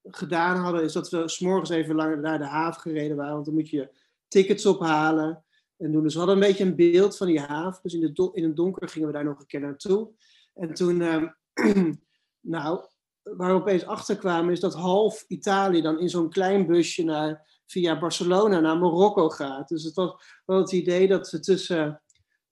gedaan hadden, is dat we s'morgens even langer naar de haven gereden waren. Want dan moet je tickets ophalen en. Dus we hadden een beetje een beeld van die haven. Dus in, de in het donker gingen we daar nog een keer naartoe. En toen, uh, nou, waar we opeens achter kwamen, is dat half Italië dan in zo'n klein busje naar, via Barcelona naar Marokko gaat. Dus het was wel het idee dat we tussen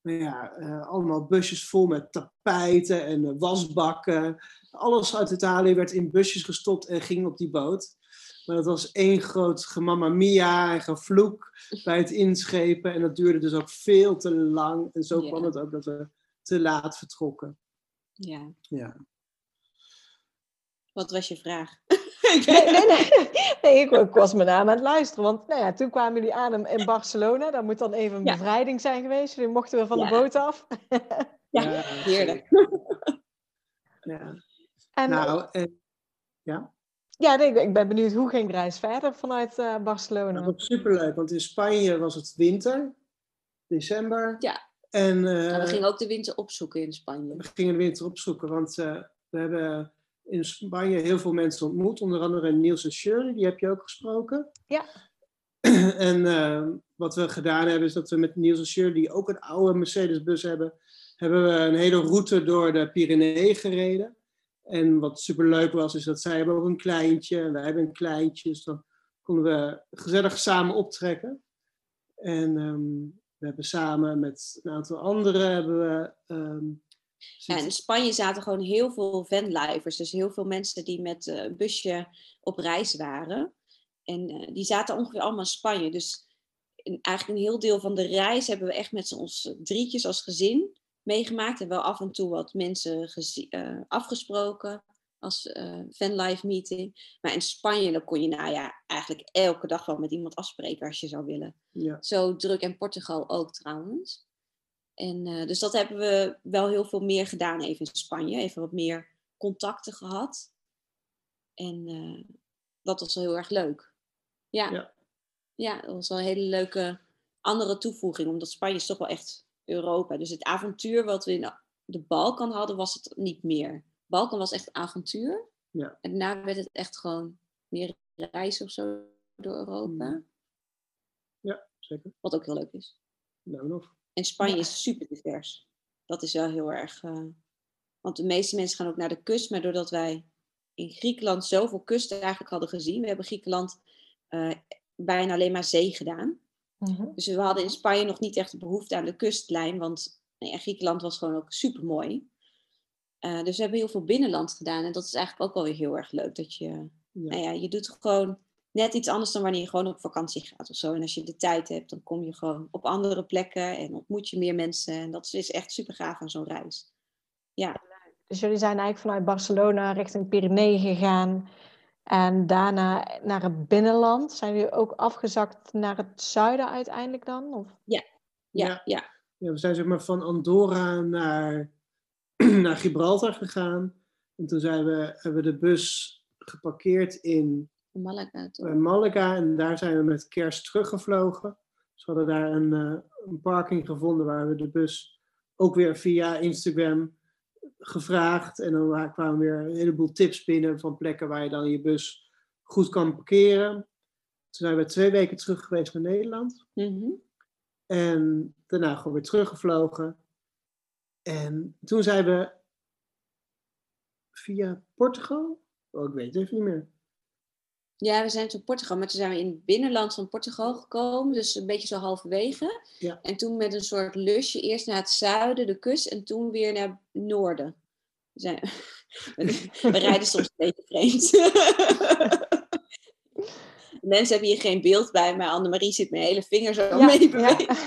nou ja, uh, allemaal busjes vol met tapijten en wasbakken. Alles uit Italië werd in busjes gestopt en ging op die boot. Maar dat was één groot gemamma mia en gevloek bij het inschepen. En dat duurde dus ook veel te lang. En zo kwam het ook dat we te laat vertrokken. Ja. ja. Wat was je vraag? nee, nee, nee. nee ik, ik, was me aan het luisteren. Want nou ja, toen kwamen jullie aan in Barcelona. Dat moet dan even een ja. bevrijding zijn geweest. Jullie mochten we van ja. de boot af. ja, heerlijk. ja. En, nou, en, ja? Ja, nee, ik ben benieuwd hoe ging de reis verder vanuit uh, Barcelona? Dat was superleuk, want in Spanje was het winter, december. Ja. En, uh, we gingen ook de winter opzoeken in Spanje. We gingen de winter opzoeken, want uh, we hebben in Spanje heel veel mensen ontmoet. Onder andere Niels en Shirley, die heb je ook gesproken. Ja. en uh, wat we gedaan hebben, is dat we met Niels en Shirley, die ook een oude Mercedes-bus hebben, hebben we een hele route door de Pyreneeën gereden. En wat superleuk was, is dat zij hebben ook een kleintje en wij hebben een kleintje. Dus dan konden we gezellig samen optrekken. En um, we hebben samen met een aantal anderen hebben we... Um, ja, in Spanje zaten gewoon heel veel vanlivers. Dus heel veel mensen die met een busje op reis waren. En uh, die zaten ongeveer allemaal in Spanje. Dus eigenlijk een heel deel van de reis hebben we echt met ons drietjes als gezin meegemaakt. En wel af en toe wat mensen uh, afgesproken als uh, fanlive meeting. Maar in Spanje dan kon je nou ja, eigenlijk elke dag wel met iemand afspreken als je zou willen. Ja. Zo druk en Portugal ook trouwens. En, uh, dus dat hebben we wel heel veel meer gedaan even in Spanje. Even wat meer contacten gehad. En uh, dat was wel heel erg leuk. Ja. ja. Ja, dat was wel een hele leuke andere toevoeging. Omdat Spanje is toch wel echt Europa. Dus het avontuur wat we in de Balkan hadden, was het niet meer. Balkan was echt avontuur. Ja. En daarna werd het echt gewoon meer reizen of zo door Europa. Ja, zeker. Wat ook heel leuk is. Nou, nog. En Spanje ja. is super divers. Dat is wel heel erg. Uh, want de meeste mensen gaan ook naar de kust, maar doordat wij in Griekenland zoveel kusten eigenlijk hadden gezien, we hebben Griekenland uh, bijna alleen maar zee gedaan. Mm-hmm. Dus we hadden in Spanje nog niet echt de behoefte aan de kustlijn, want nee, Griekenland was gewoon ook super mooi. Eh, dus we hebben heel veel binnenland gedaan. En dat is eigenlijk ook wel weer heel erg leuk. Dat je, Ja. nou ja, je doet gewoon net iets anders dan wanneer je gewoon op vakantie gaat of zo. En als je de tijd hebt, dan kom je gewoon op andere plekken en ontmoet je meer mensen. En dat is echt super gaaf aan zo'n reis. Ja, Dus jullie zijn eigenlijk vanuit Barcelona richting Pyreneeën gegaan. En daarna naar het binnenland. Zijn jullie ook afgezakt naar het zuiden uiteindelijk dan? Of? ja, Ja. ja. Ja, we zijn zeg maar van Andorra naar, naar Gibraltar gegaan. En toen zijn we, hebben we de bus geparkeerd in Malaga toch? eh, Malaga. En daar zijn we met kerst teruggevlogen. Dus we hadden daar een, eh, een parking gevonden waar we de bus ook weer via Instagram gevraagd. En dan wa- kwamen weer een heleboel tips binnen van plekken waar je dan je bus goed kan parkeren. Toen zijn we twee weken terug geweest naar Nederland. Mhm. En daarna gewoon weer teruggevlogen. En toen zijn we via Portugal. Oh, ik weet het even niet meer. Ja, we zijn toen Portugal, maar toen zijn we in het binnenland van Portugal gekomen, dus een beetje zo halverwege. Ja. En toen met een soort lusje eerst naar het zuiden, de kust, en toen weer naar het noorden. We, zijn, we rijden soms een beetje vreemd. Mensen hebben hier geen beeld bij, maar Annemarie zit mijn hele vinger zo mee bewegen.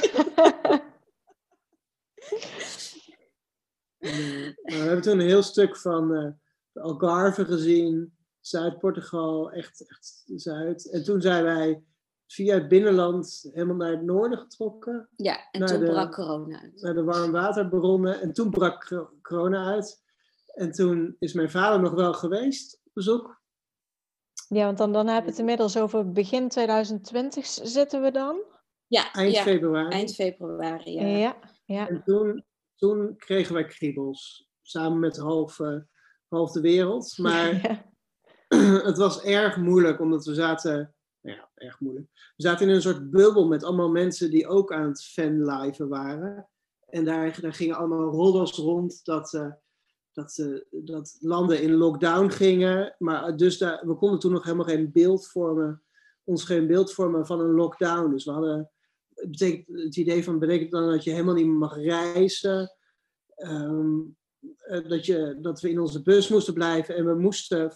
Eh, nou, we hebben toen een heel stuk van eh, de Algarve gezien, Zuid-Portugal, echt, echt Zuid. En toen zijn wij via het binnenland helemaal naar het noorden getrokken, Ja, en Naar toen de- brak corona uit. naar de warmwaterbronnen. En toen brak cor- corona uit. En toen is mijn vader nog wel geweest op bezoek. Ja, want dan, dan hebben we het inmiddels over begin 2020 z- zitten we dan. Ja, Eind ja, februari. eind februari. Ja. Ja, ja. En toen, toen kregen wij kriebels. Samen met half, eh, half de wereld. Maar Ja. het was erg moeilijk, omdat we zaten. nou Ja, erg moeilijk. We zaten in een soort bubbel met allemaal mensen die ook aan het fanliven waren. En daar, daar gingen allemaal roddels rond dat, eh, dat, eh, dat landen in lockdown gingen. Maar dus daar, we konden toen nog helemaal geen beeld vormen, ons geen beeld vormen van een lockdown. Dus we hadden het, betekent, het idee van betekent dan dat je helemaal niet mag reizen. Ehm, eh, dat, je, dat we in onze bus moesten blijven en we moesten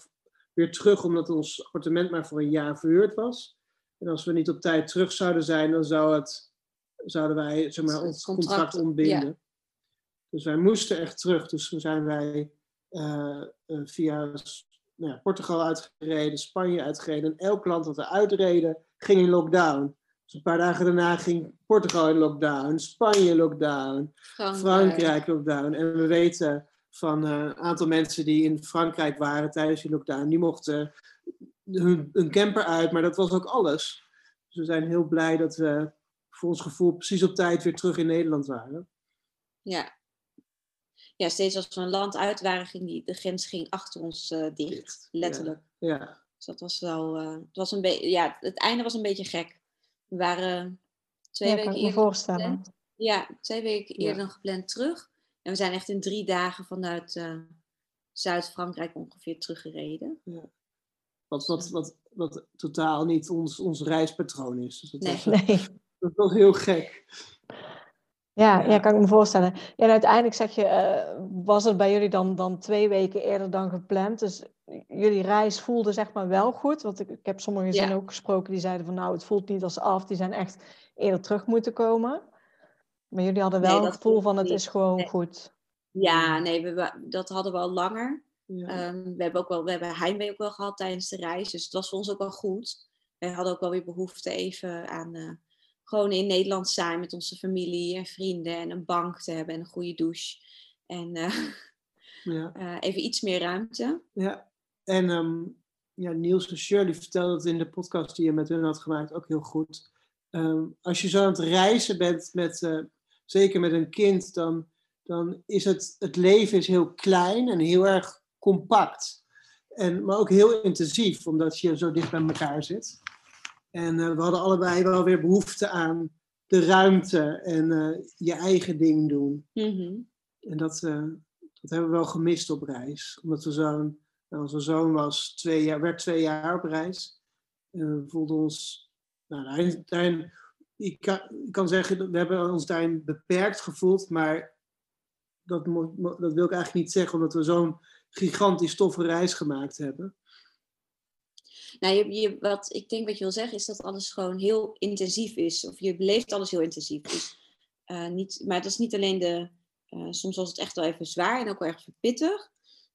weer terug omdat ons appartement maar voor een jaar verhuurd was. En als we niet op tijd terug zouden zijn, dan zou het, zouden wij zeg maar, ons contract, contract ontbinden. Dus wij moesten echt terug. Dus toen zijn wij eh, eh, via nou ja, Portugal uitgereden, Spanje uitgereden. En elk land dat we uitreden, ging in lockdown. Dus een paar dagen daarna ging Portugal in lockdown, Spanje in lockdown, Frankrijk. Frankrijk lockdown. En we weten van eh, een aantal mensen die in Frankrijk waren tijdens die lockdown, die mochten hun, hun camper uit, maar dat was ook alles. Dus we zijn heel blij dat we voor ons gevoel precies op tijd weer terug in Nederland waren. Ja. Ja, steeds als we een land uit waren, ging die, de grens ging achter ons eh, dicht. Dicht, Letterlijk. Ja, Dus dat was wel, eh, het was een beetje, ja, het einde was een beetje gek. We waren twee Ja, weken kan ik me eerder voorstellen. gepland. Ja, twee weken Ja. eerder dan gepland terug. En we zijn echt in drie dagen vanuit eh, Zuid-Frankrijk ongeveer teruggereden. wat, wat, wat, wat totaal niet ons, ons reispatroon is. Dus dat, Nee. was, eh, Nee. dat was heel gek. Ja, Ja. ja, kan ik me voorstellen. Ja, en uiteindelijk zeg je, eh, was het bij jullie dan, dan twee weken eerder dan gepland. Dus jullie reis voelde zeg maar wel goed. Want ik, ik heb sommige gezinnen ook gesproken die zeiden van nou, het voelt niet als af. Die zijn echt eerder terug moeten komen. Maar jullie hadden wel Nee, dat gevoel van het is gewoon Nee. goed. Ja, nee, we, dat hadden we al langer. Ja. Ehm, we hebben ook wel, we hebben heimwee ook wel gehad tijdens de reis. Dus het was voor ons ook wel goed. We hadden ook wel weer behoefte even aan eh, gewoon in Nederland zijn met onze familie en vrienden. En een bank te hebben en een goede douche. En eh, ja. eh, even iets meer ruimte. Ja, en ehm, ja, Niels en Shirley vertelden het in de podcast die je met hun had gemaakt ook heel goed. Ehm, als je zo aan het reizen bent, met, zeker met een kind, dan, dan is het, het leven is heel klein en heel erg compact. En, maar ook heel intensief, omdat je zo dicht bij elkaar zit. En eh, we hadden allebei wel weer behoefte aan de ruimte en eh, je eigen ding doen. Mhm. En dat, eh, dat hebben we wel gemist op reis. Omdat we zo'n, nou, onze zoon was twee jaar, werd twee jaar op reis. En we voelden ons, nou, daarin, daarin, ik, kan, kan zeggen, we hebben ons daarin beperkt gevoeld, maar dat, dat wil ik eigenlijk niet zeggen, omdat we zo'n gigantisch toffe reis gemaakt hebben. Nou, je, je, wat ik denk wat je wil zeggen is dat alles gewoon heel intensief is. Of je beleeft alles heel intensief. Dus, uh, niet, maar het is niet alleen de. Uh, soms was het echt wel even zwaar en ook wel erg pittig.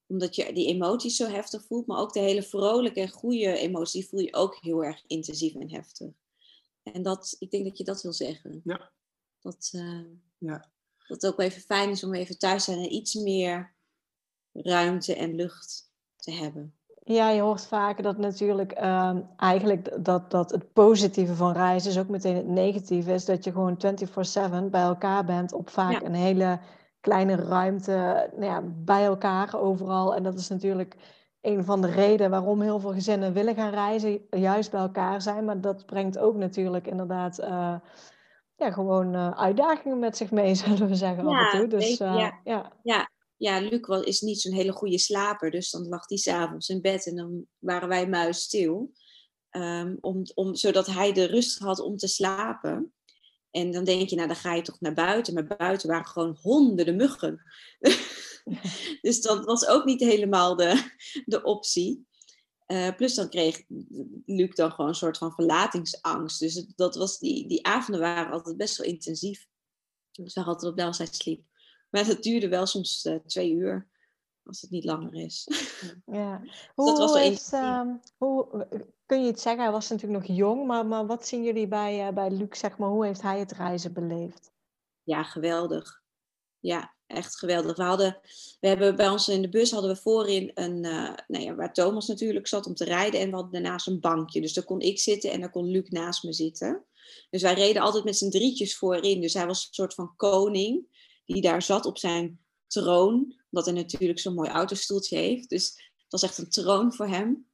Omdat je die emoties zo heftig voelt. Maar ook de hele vrolijke en goede emotie voel je ook heel erg intensief en heftig. En dat, ik denk dat je dat wil zeggen. Ja. Dat, uh, ja. dat het ook wel even fijn is om even thuis te zijn en iets meer ruimte en lucht te hebben. Ja, je hoort vaker dat natuurlijk uh, eigenlijk dat, dat het positieve van reizen is ook meteen het negatieve is. Dat je gewoon 24-7 bij elkaar bent op vaak een hele kleine ruimte nou ja, bij elkaar overal. En dat is natuurlijk een van de redenen waarom heel veel gezinnen willen gaan reizen, juist bij elkaar zijn. Maar dat brengt ook natuurlijk inderdaad uh, ja, gewoon uh, uitdagingen met zich mee, zullen we zeggen ja, af en toe. Dus, ja. Uh, ja. ja, ja, Luc was, is niet zo'n hele goede slaper. Dus dan lag hij s'avonds in bed en dan waren wij muisstil. Um, om, om, zodat hij de rust had om te slapen. En dan denk je, nou dan ga je toch naar buiten. Maar buiten waren gewoon honderden muggen. dus dat was ook niet helemaal de, de optie. Uh, plus dan kreeg Luc dan gewoon een soort van verlatingsangst. Dus dat was die, die avonden waren altijd best wel intensief. Dus we hadden altijd op welzijn sliep. Maar het duurde wel soms uh, twee uur, als het niet langer is. Ja. Hoe, dat was wel is, um, hoe, kun je het zeggen? Hij was natuurlijk nog jong, maar, maar wat zien jullie bij, uh, bij Luc? Zeg maar, hoe heeft hij het reizen beleefd? Ja, geweldig. Ja, echt geweldig. We, hadden, we hebben bij ons in de bus hadden we voorin een, uh, nou ja, waar Thomas natuurlijk zat om te rijden. En we hadden daarnaast een bankje. Dus daar kon ik zitten en daar kon Luc naast me zitten. Dus wij reden altijd met z'n drietjes voorin. Dus hij was een soort van koning die daar zat op zijn troon. Omdat hij natuurlijk zo'n mooi autostoeltje heeft. Dus het was echt een troon voor hem.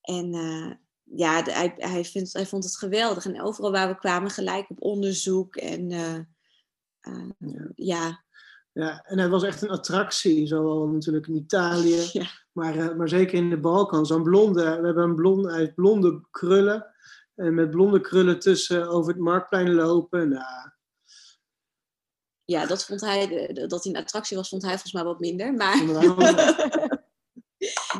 En uh, ja, de, hij, hij, vindt, hij vond het geweldig. En overal waar we kwamen, gelijk op onderzoek. En uh, uh, ja. Ja. En het was echt een attractie, zowel natuurlijk in Italië, ja. maar, maar zeker in de Balkan. Zo'n blonde, we hebben een blonde, heeft blonde krullen. En met blonde krullen tussen over het marktplein lopen. Nou, ja, dat vond hij, dat hij een attractie was, vond hij volgens mij wat minder. Maar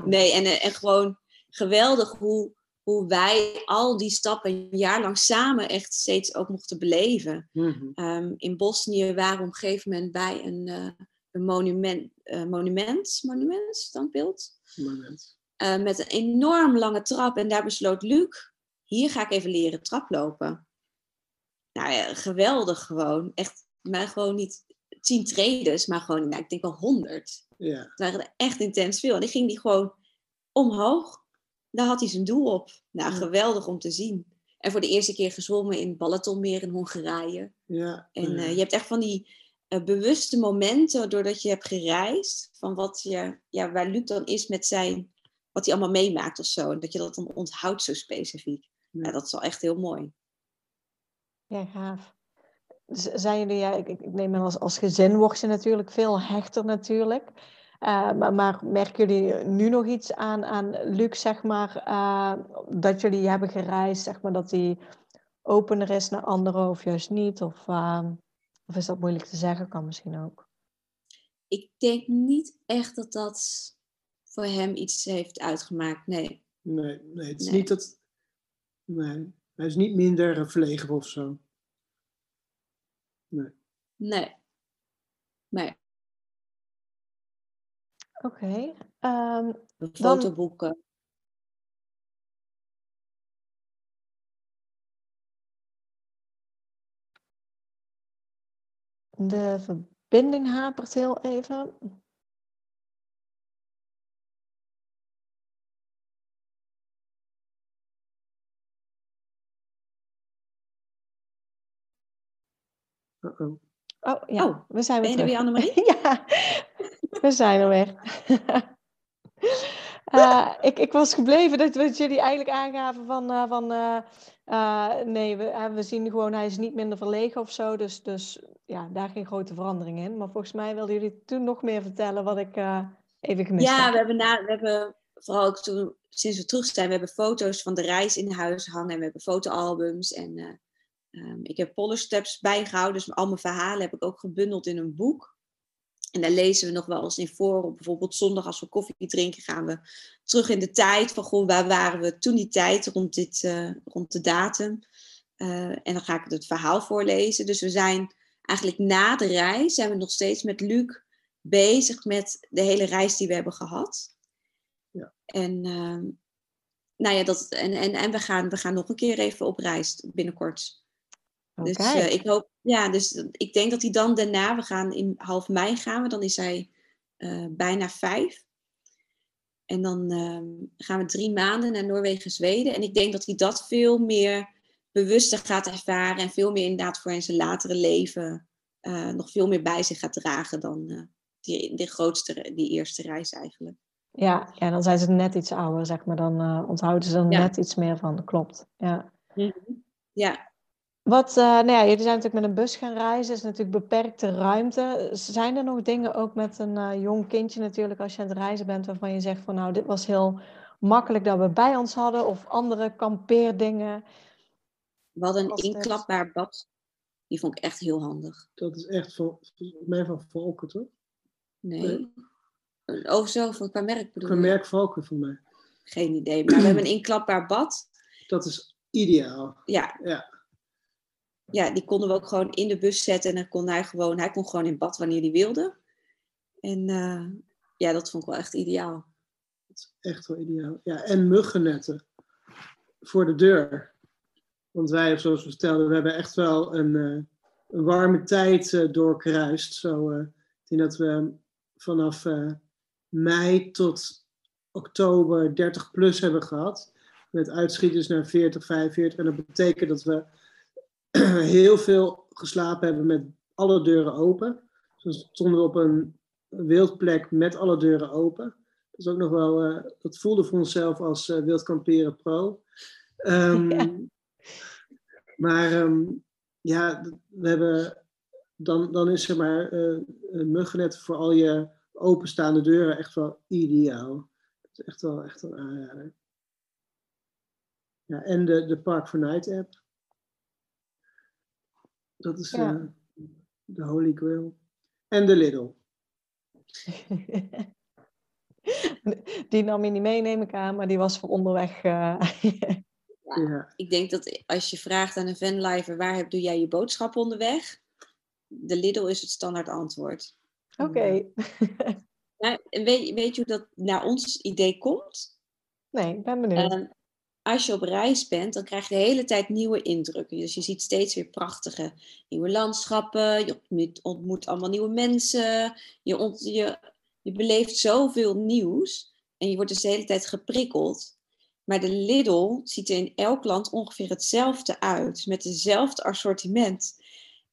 nee, en, en gewoon geweldig hoe, hoe wij al die stappen een jaar lang samen echt steeds ook mochten beleven. Mm-hmm. Um, in Bosnië waren we op een gegeven moment bij een, uh, een monument, uh, monument, monument, standbeeld. Monument. Uh, met een enorm lange trap. En daar besloot Luc, hier ga ik even leren traplopen. Nou ja, geweldig gewoon. Echt maar gewoon niet tien traders, maar gewoon, nou, ik denk wel honderd. Ja. Het waren er echt intens veel. En die ging die gewoon omhoog. Daar had hij zijn doel op. Nou, Ja. geweldig om te zien. En voor de eerste keer gezwommen in Balatonmeer in Hongarije. Ja. En ja. eh, je hebt echt van die eh, bewuste momenten doordat je hebt gereisd. Van wat je, ja, waar Luc dan is met zijn, wat hij allemaal meemaakt of zo. En dat je dat dan onthoudt zo specifiek. Ja. Dat is wel echt heel mooi. Ja, gaaf. Z- Zijn jullie, ja, ik, ik ik neem aan als, als gezin word je natuurlijk veel hechter natuurlijk. Eh, maar, maar merken jullie nu nog iets aan, aan Luc, zeg maar, eh, dat jullie hebben gereisd, zeg maar, dat hij opener is naar anderen of juist niet? Of, eh, of is dat moeilijk te zeggen? Kan misschien ook. Ik denk niet echt dat dat voor hem iets heeft uitgemaakt. Nee. Nee, nee, het is Nee. niet dat. Nee, hij is niet minder verlegen of zo. Nee. Nee. Oké. ehm, De Dan- fotoboeken. de verbinding hapert heel even. Uh-oh. Oh ja, Oh, we zijn weer ben je er weer, Annemarie? ja, we zijn er weer. Eh, ik, ik was gebleven dat, jullie eigenlijk aangaven van, eh, van eh, nee, we, we zien gewoon hij is niet minder verlegen of zo. Dus, dus ja, daar geen grote verandering in. Maar volgens mij wilden jullie toen nog meer vertellen wat ik even gemist Ja, heb. we hebben, na, we hebben vooral ook toen, sinds we terug zijn, we hebben foto's van de reis in huis hangen. En we hebben fotoalbums. En eh, ehm, ik heb pollersteps bijgehouden. Dus al mijn verhalen heb ik ook gebundeld in een boek. En daar lezen we nog wel eens in voor. Bijvoorbeeld zondag als we koffie drinken, gaan we terug in de tijd. Van goh, waar waren we toen die tijd rond, dit, uh, rond de datum? Uh, en dan ga ik het verhaal voorlezen. Dus we zijn eigenlijk na de reis, zijn we nog steeds met Luc bezig met de hele reis die we hebben gehad. Ja. En, uh, nou ja, dat, en, en, en we, gaan, we gaan nog een keer even op reis binnenkort. Okay. Dus uh, ik hoop, ja, dus ik denk dat hij dan daarna, we gaan in half mei gaan we, dan is hij uh, bijna vijf. En dan uh, gaan we drie maanden naar Noorwegen, Zweden. En ik denk dat hij dat veel meer bewuster gaat ervaren en veel meer inderdaad voor in zijn latere leven uh, nog veel meer bij zich gaat dragen dan die, die grootste, die eerste reis eigenlijk. Ja, ja, dan zijn ze net iets ouder, zeg maar. Dan onthouden ze er ja. net iets meer van. Klopt. Ja. Mm-hmm. Ja, wat, uh, nou ja, jullie zijn natuurlijk met een bus gaan reizen, is natuurlijk beperkte ruimte. Zijn er nog dingen ook met een uh, jong kindje natuurlijk, als je aan het reizen bent, waarvan je zegt van nou, dit was heel makkelijk dat we bij ons hadden, of andere kampeerdingen? We hadden een inklapbaar bad. Die vond ik echt heel handig. Dat is echt voor, mij van Volken, toch? Nee. nee. Oh, zo, van qua merk bedoel Qua merk Volken voor mij. Geen idee, maar we hebben een inklapbaar bad. Dat is ideaal. Ja. ja ja, die konden we ook gewoon in de bus zetten. En dan kon hij gewoon, hij kon gewoon in bad wanneer hij wilde. En uh, ja, dat vond ik wel echt ideaal. Dat is echt wel ideaal. Ja, en muggennetten voor de deur. Want wij, zoals we vertelden, we hebben echt wel een, uh, een warme tijd uh, doorkruist. Zo, ik denk dat we vanaf mei tot oktober 30 plus hebben gehad. Met uitschieters naar 40, 45. En dat betekent dat we heel veel geslapen hebben met alle deuren open. Dus stonden we op een wildplek met alle deuren open. Dat is ook nog wel, uh, dat voelde voor onszelf als uh, Wild Kamperen Pro. Um, ja. Maar um, ja, we hebben, dan, dan is zeg maar uh, een muggennet voor al je openstaande deuren echt wel ideaal. Dat is echt wel echt een aanrader. Ja, en de, de Park for Night app. Dat is ja. uh, de Holy Grail. En de Lidl. die nam je niet mee, neem ik aan, maar die was voor onderweg. Uh... ja, ja. Ik denk dat als je vraagt aan een vanlifer, waar doe jij je boodschap onderweg? De Lidl is het standaard antwoord. Oké. Okay. weet, weet je hoe dat naar ons idee komt? Nee, ik ben benieuwd. Uh, als je op reis bent, dan krijg je de hele tijd nieuwe indrukken. Dus je ziet steeds weer prachtige nieuwe landschappen. Je ontmoet, allemaal nieuwe mensen. Je, je, je beleeft zoveel nieuws. En je wordt dus de hele tijd geprikkeld. Maar de Lidl ziet er in elk land ongeveer hetzelfde uit. Met hetzelfde assortiment.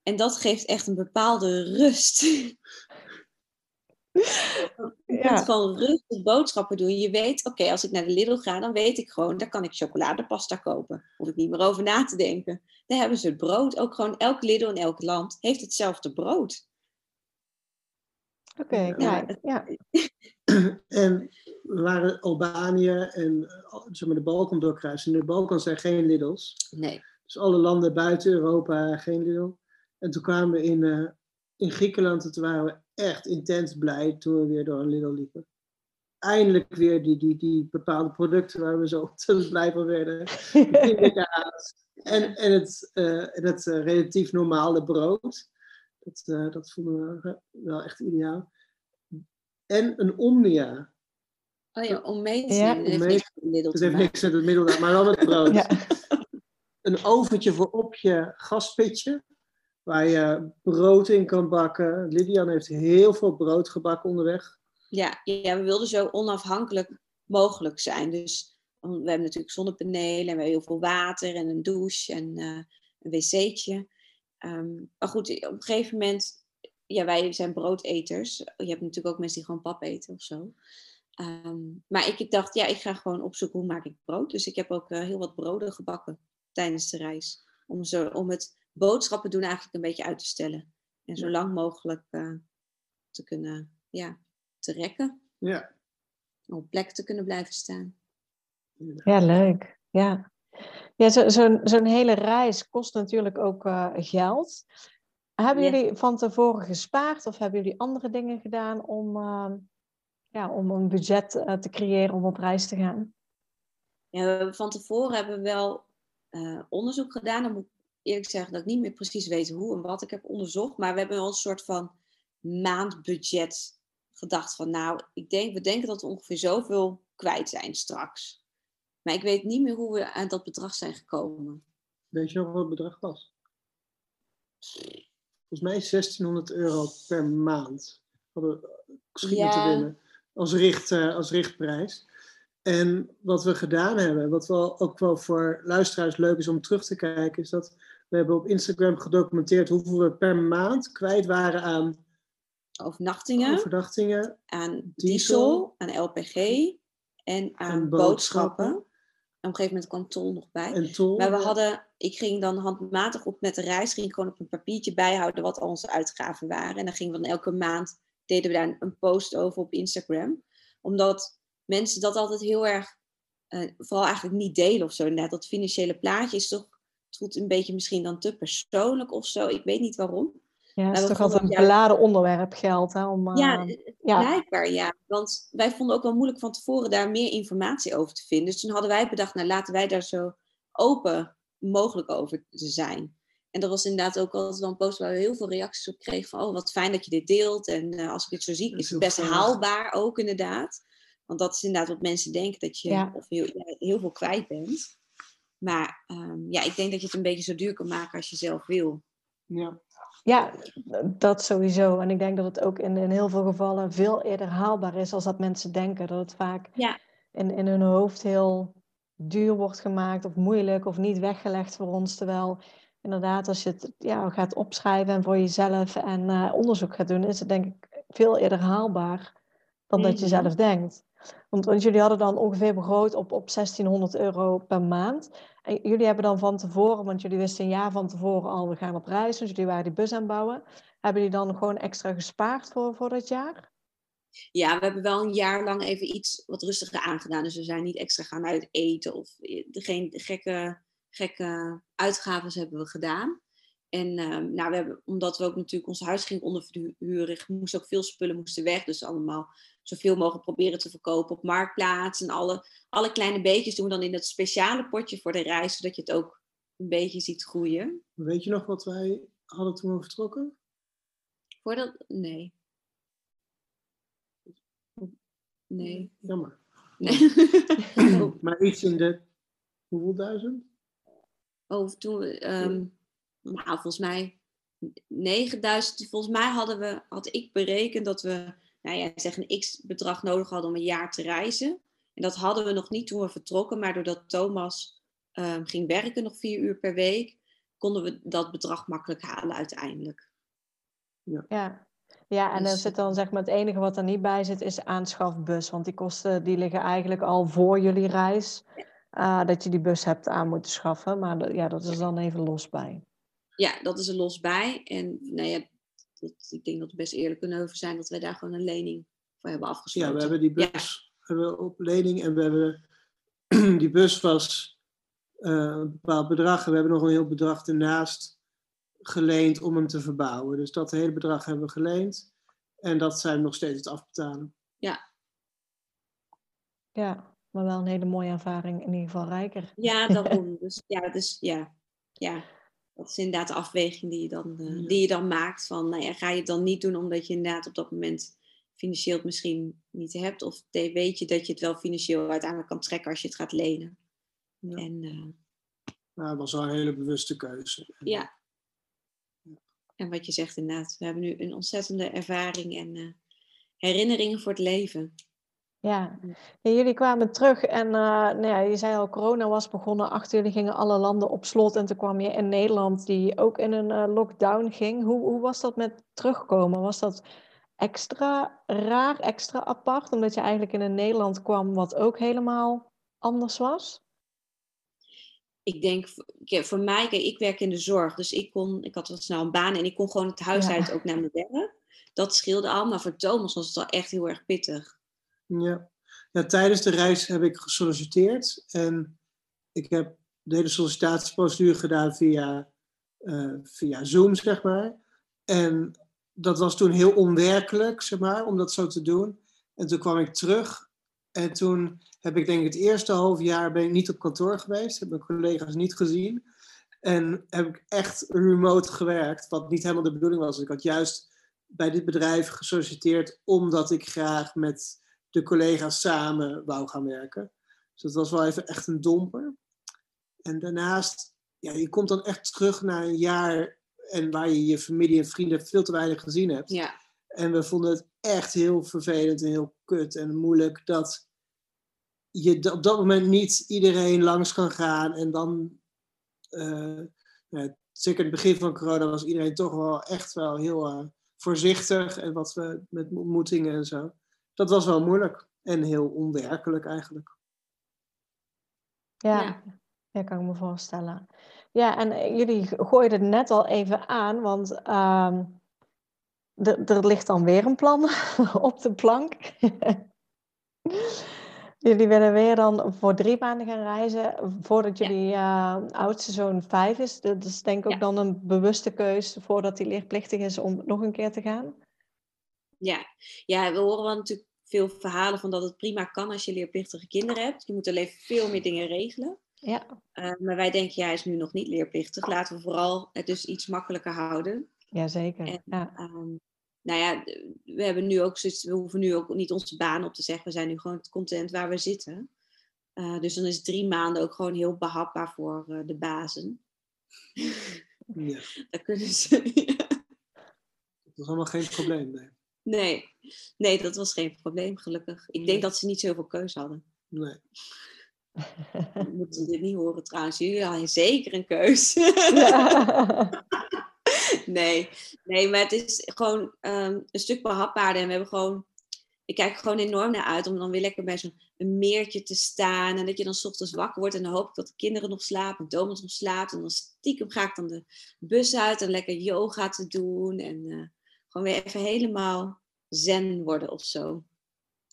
En dat geeft echt een bepaalde rust. Je ja. kunt gewoon rustig boodschappen doen. Je weet, oké, als ik naar de Lidl ga, dan weet ik gewoon, daar kan ik chocoladepasta kopen. Hoef ik niet meer over na te denken. Daar hebben ze het brood. Ook gewoon elk Lidl in elk land heeft hetzelfde brood. Oké, okay, ja. ja. En we waren Albanië en zeg maar, de Balkan doorkruisen. In de Balkan zijn geen Lidls. Nee. Dus alle landen buiten Europa geen Lidl. En toen kwamen we in, uh, in Griekenland, en toen waren we echt intens blij toen we weer door een Lidl liepen. Eindelijk weer die, die, die bepaalde producten waar we zo ontzettend blij van werden. en, en het, uh, het uh, relatief normale brood. Dat, uh, dat vonden we wel echt ideaal. En een Omnia. Oh ja, om mee te ja. Dat heeft, niks, heeft niks met het middel, maar wel met brood. ja. Een oventje voor op je gaspitje waar je brood in kan bakken. Lydian heeft heel veel brood gebakken onderweg. Ja, ja, we wilden zo onafhankelijk mogelijk zijn. Dus we hebben natuurlijk zonnepanelen en we hebben heel veel water en een douche en uh, een wc'tje. Um, maar goed, op een gegeven moment, ja, wij zijn broodeters. Je hebt natuurlijk ook mensen die gewoon pap eten of zo. Um, maar ik, ik, dacht, ja, ik ga gewoon opzoeken hoe maak ik brood. Dus ik heb ook uh, heel wat broden gebakken tijdens de reis. Om, zo, om het boodschappen doen eigenlijk een beetje uit te stellen. En zo lang mogelijk uh, te kunnen, ja, te rekken. Ja. Op plek te kunnen blijven staan. Ja, leuk. Ja. Ja, zo'n zo, zo hele reis kost natuurlijk ook uh, geld. Hebben Ja. jullie van tevoren gespaard of hebben jullie andere dingen gedaan om, ehm, ja, om een budget eh, te creëren om op reis te gaan? Ja, van tevoren hebben we wel eh, onderzoek gedaan. Dan moet ik eerlijk zeggen dat ik niet meer precies weet hoe en wat ik heb onderzocht. Maar we hebben wel een soort van maandbudget gedacht van nou, ik denk, we denken dat we ongeveer zoveel kwijt zijn straks. Maar ik weet niet meer hoe we aan dat bedrag zijn gekomen. Weet je nog wat het bedrag was? Volgens mij 1600 euro per maand. Hadden we te winnen. Als, richt, eh, als richtprijs. En wat we gedaan hebben, wat wel ook wel voor luisteraars leuk is om terug te kijken, is dat we hebben op Instagram gedocumenteerd hoeveel we per maand kwijt waren aan Overnachtingen, overdachtingen. aan diesel, diesel, aan LPG en aan En boodschappen. boodschappen. En op een gegeven moment kwam tol nog bij. En tol. Maar we hadden, ik ging dan handmatig op met de reis, ging ik gewoon op een papiertje bijhouden wat al onze uitgaven waren. En dan gingen we dan elke maand, deden we daar een post over op Instagram. Omdat mensen dat altijd heel erg, eh, vooral eigenlijk niet delen of zo. Net dat financiële plaatje is toch, het voelt een beetje misschien dan te persoonlijk of zo. Ik weet niet waarom. Ja, het is toch altijd een beladen onderwerp geld, hè? Om, Ja, eh, ja. Blijkbaar ja. Want wij vonden ook wel moeilijk van tevoren daar meer informatie over te vinden. Dus toen hadden wij bedacht, nou laten wij daar zo open mogelijk over te zijn. En dat was inderdaad ook altijd wel een post waar we heel veel reacties op kregen van, oh wat fijn dat je dit deelt. En eh, als ik het zo zie, is het best haalbaar ook inderdaad. Want dat is inderdaad wat mensen denken, dat je Ja. of heel, ja, heel veel kwijt bent. Maar ehm, ja, ik denk dat je het een beetje zo duur kan maken als je zelf wil. Ja. Ja, dat sowieso. En ik denk dat het ook in, in heel veel gevallen veel eerder haalbaar is als dat mensen denken. Dat het vaak Ja. in, in hun hoofd heel duur wordt gemaakt of moeilijk of niet weggelegd voor ons. Terwijl inderdaad, als je het ja, gaat opschrijven en voor jezelf en eh, onderzoek gaat doen, is het denk ik veel eerder haalbaar dan dat je Mhm. zelf denkt. Want, jullie hadden dan ongeveer begroot op, op 1600 euro per maand. En jullie hebben dan van tevoren, want jullie wisten een jaar van tevoren al, we gaan op reis, dus jullie waren die bus aan bouwen. Hebben jullie dan gewoon extra gespaard voor, voor dat jaar? Ja, we hebben wel een jaar lang even iets wat rustiger aangedaan. Dus we zijn niet extra gaan uit eten of eh, geen gekke, gekke uitgaven hebben we gedaan. En ehm, nou, we hebben, omdat we ook natuurlijk ons huis gingen onderverhuren, moesten ook veel spullen moesten weg. Dus allemaal zoveel mogelijk proberen te verkopen op Marktplaats. En alle, alle kleine beetjes doen we dan in dat speciale potje voor de reis, zodat je het ook een beetje ziet groeien. Weet je nog wat wij hadden toen we vertrokken? Voordat, nee. Nee. Jammer. nee. Maar iets in de hoeveel duizend? Oh, toen we, ehm, nou, volgens mij 9000. Volgens mij hadden we, had ik berekend dat we, nou ja, zeg een x bedrag nodig hadden om een jaar te reizen. En dat hadden we nog niet toen we vertrokken, maar doordat Thomas ehm, ging werken nog vier uur per week, konden we dat bedrag makkelijk halen uiteindelijk. Ja. Ja, en dan Dus- zit dan zeg maar het enige wat er niet bij zit, is aanschafbus. Want die kosten die liggen eigenlijk al voor jullie reis. eh, dat je die bus hebt aan moeten schaffen. Maar ja, dat is dan even los bij. Ja, dat is er los bij. En nou ja, dat, ik denk dat we best eerlijk kunnen over zijn dat wij daar gewoon een lening voor hebben afgesloten. Ja, we hebben die bus hebben we op lening en we hebben die bus was eh, een bepaald bedrag en we hebben nog een heel bedrag ernaast geleend om hem te verbouwen. Dus dat hele bedrag hebben we geleend en dat zijn we nog steeds het afbetalen. Ja, maar wel een hele mooie ervaring. In ieder geval rijker. Ja, daarom. dus ja, dus ja, ja, dat is inderdaad de afweging die je dan, eh, Ja. die je dan maakt. Van, nou ja, ga je het dan niet doen omdat je inderdaad op dat moment financieel het misschien niet hebt? Of weet je dat je het wel financieel uiteindelijk kan trekken als je het gaat lenen? Ja. En eh, Nou, dat was wel een hele bewuste keuze. ja. En wat je zegt inderdaad, we hebben nu een ontzettende ervaring en eh, herinneringen voor het leven. Ja. En jullie kwamen terug en eh, nou ja, je zei al, corona was begonnen. Achter jullie gingen alle landen op slot. En toen kwam je in Nederland, die ook in een eh, lockdown ging. Hoe, hoe was dat met terugkomen? Was dat extra raar, extra apart? Omdat je eigenlijk in een Nederland kwam wat ook helemaal anders was? ik denk, voor mij, kijk, ik werk in de zorg, dus ik kon, ik had wel snel een baan en ik kon gewoon het huis Ja. uit ook naar mijn werk. Dat scheelde al, maar voor Thomas was het wel echt heel erg pittig. Ja. ja, tijdens de reis heb ik gesolliciteerd en ik heb de hele sollicitatieprocedure gedaan via, eh, via Zoom, zeg maar. En dat was toen heel onwerkelijk, zeg maar, om dat zo te doen. En toen kwam ik terug. En toen heb ik denk ik het eerste half jaar ben ik niet op kantoor geweest. Heb mijn collega's niet gezien. En heb ik echt remote gewerkt, wat niet helemaal de bedoeling was. Ik had juist bij dit bedrijf gesolliciteerd omdat ik graag met de collega's samen wou gaan werken. Dus dat was wel even echt een domper. En daarnaast, ja, je komt dan echt terug naar een jaar en waar je je familie en vrienden veel te weinig gezien hebt. Ja. En we vonden het echt heel vervelend en heel kut en moeilijk dat je op dat moment niet iedereen langs kan gaan. En dan, uh, ja, zeker het begin van corona, was iedereen toch wel echt wel heel uh, voorzichtig. En wat we met ontmoetingen en zo. Dat was wel moeilijk en heel onwerkelijk eigenlijk. Ja, ja. ja kan ik me voorstellen. Ja, en eh, jullie gooiden het net al even aan, want uh, er ligt dan weer een plan op de plank. jullie willen weer dan voor drie maanden gaan reizen voordat jullie ja. uh, oudste zoon vijf is. Dat is denk ik ook dan een bewuste keus voordat hij leerplichtig is om nog een keer te gaan. Ja, ja we horen wel natuurlijk veel verhalen van dat het prima kan als je leerplichtige kinderen hebt. Je moet alleen veel meer dingen regelen. Ja. Uh, maar wij denken, ja, hij is nu nog niet leerplichtig. Laten we vooral het dus iets makkelijker houden. Jazeker. En, ja. Um, nou ja, we hebben nu ook we hoeven nu ook niet onze baan op te zeggen. We zijn nu gewoon content waar we zitten. Uh, dus dan is drie maanden ook gewoon heel behapbaar voor uh, de bazen. Ja. Daar kunnen ze. Dat was allemaal geen probleem, nee. Nee. nee, dat was geen probleem, gelukkig. Ik denk dat ze niet zoveel keus hadden. Nee. Moeten dit niet horen trouwens. Jullie hadden zeker een keus. Ja. nee, nee, maar het is gewoon um, een stuk behapbaarder. En we hebben gewoon, ik kijk er gewoon enorm naar uit om dan weer lekker bij zo'n meertje te staan. En dat je dan s ochtends wakker wordt en dan hoop ik dat de kinderen nog slapen. En Thomas nog slaapt. En dan stiekem ga ik dan de bus uit en lekker yoga te doen. En uh, gewoon weer even helemaal zen worden of zo.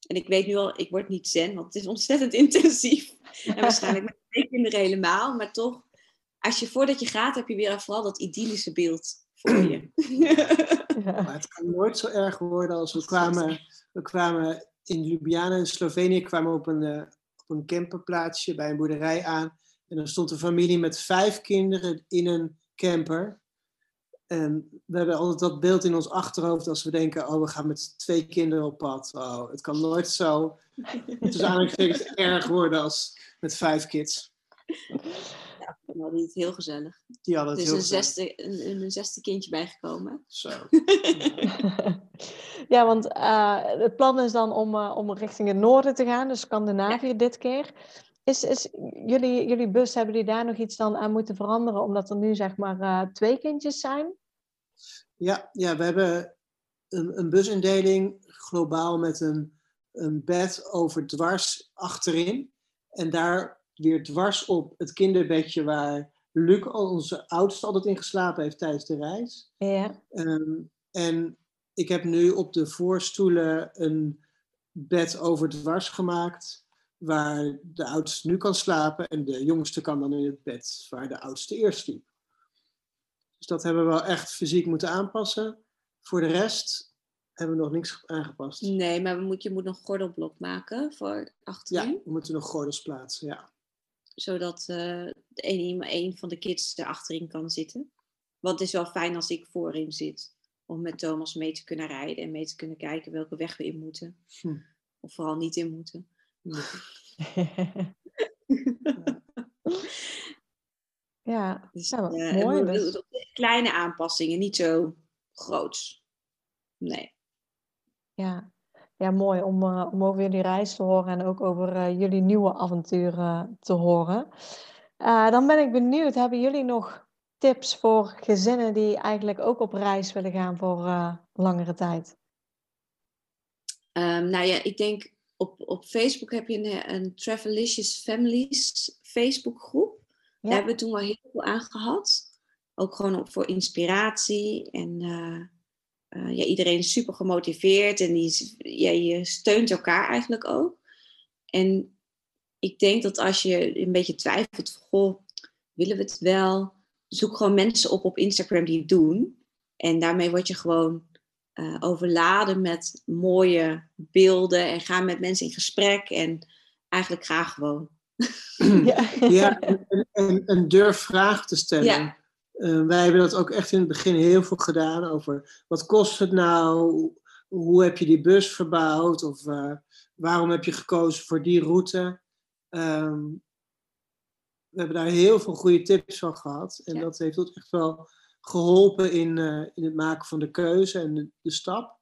En ik weet nu al, ik word niet zen, want het is ontzettend intensief. En waarschijnlijk met twee kinderen helemaal. Maar toch, als je voordat je gaat, heb je weer vooral dat idyllische beeld voor je. Ja. Maar het kan nooit zo erg worden als we kwamen, we kwamen in Ljubljana in Slovenië, kwamen op een, uh, op een camperplaatsje bij een boerderij aan. En dan stond een familie met vijf kinderen in een camper. En we hebben altijd dat beeld in ons achterhoofd als we denken, oh, we gaan met twee kinderen op pad. Oh, het kan nooit zo, tussen aanhalingstekens, erg worden als met vijf kids. Ja, die hadden het heel gezellig. Die hadden het er is heel een gezellig. zesde, een, een zesde kindje bijgekomen. Zo. ja, want uh, het plan is dan om, uh, om richting het noorden te gaan, dus Scandinavië ja. dit keer. Is, is jullie, jullie bus, hebben die daar nog iets dan aan moeten veranderen, omdat er nu zeg maar uh, twee kindjes zijn? Ja, ja we hebben een, een busindeling globaal met een, een bed over dwars achterin. En daar weer dwars op het kinderbedje waar Luc, onze oudste, altijd in geslapen heeft tijdens de reis. Ja. Um, en ik heb nu op de voorstoelen een bed over dwars gemaakt waar de oudste nu kan slapen en de jongste kan dan in het bed waar de oudste eerst sliep. Dus dat hebben we wel echt fysiek moeten aanpassen. Voor de rest hebben we nog niks aangepast. Nee, maar we moet, je moet nog gordelblok maken voor achterin. Ja, we moeten nog gordels plaatsen, ja. Zodat uh, een, een van de kids er achterin kan zitten. Want het is wel fijn als ik voorin zit. Om met Thomas mee te kunnen rijden en mee te kunnen kijken welke weg we in moeten. Hm. Of vooral niet in moeten. ja, dus, ja uh, mooi. Dus. Kleine aanpassingen, niet zo groots. Nee. Ja, ja mooi om, uh, om over jullie reis te horen en ook over uh, jullie nieuwe avonturen te horen. dan ben ik benieuwd, hebben jullie nog tips voor gezinnen die eigenlijk ook op reis willen gaan voor langere tijd? Um, nou ja, ik denk op, op Facebook heb je een, een Travelicious Families Facebookgroep. Ja. Daar hebben we toen wel heel veel aan gehad. Ook gewoon voor inspiratie. En uh, uh, ja, iedereen is super gemotiveerd. En die, ja, je steunt elkaar eigenlijk ook. En ik denk dat als je een beetje twijfelt, goh, willen we het wel? Zoek gewoon mensen op op Instagram die het doen. En daarmee word je gewoon uh, overladen met mooie beelden en ga met mensen in gesprek en eigenlijk ga gewoon. ja, ja en, en, durf vragen te stellen. Ja. Uh, wij hebben dat ook echt in het begin heel veel gedaan over wat kost het nou? Hoe heb je die bus verbouwd? Of uh, waarom heb je gekozen voor die route? Um, we hebben daar heel veel goede tips van gehad. En dat heeft ons echt wel geholpen in, uh, in het maken van de keuze en de, stap.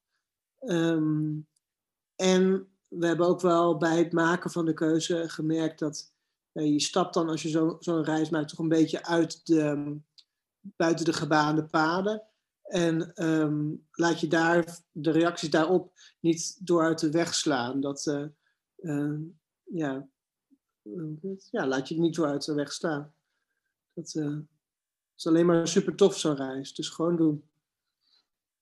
Um, en we hebben ook wel bij het maken van de keuze gemerkt dat je stapt dan als je zo'n zo reis maakt toch een beetje uit de, buiten de gebaande paden. En um, laat je daar de reacties daarop niet door uit de weg slaan. Dat, uh, uh, ja, ja, laat je het niet door uit de weg staan. Dat is alleen maar super tof zo'n reis. Dus gewoon doen.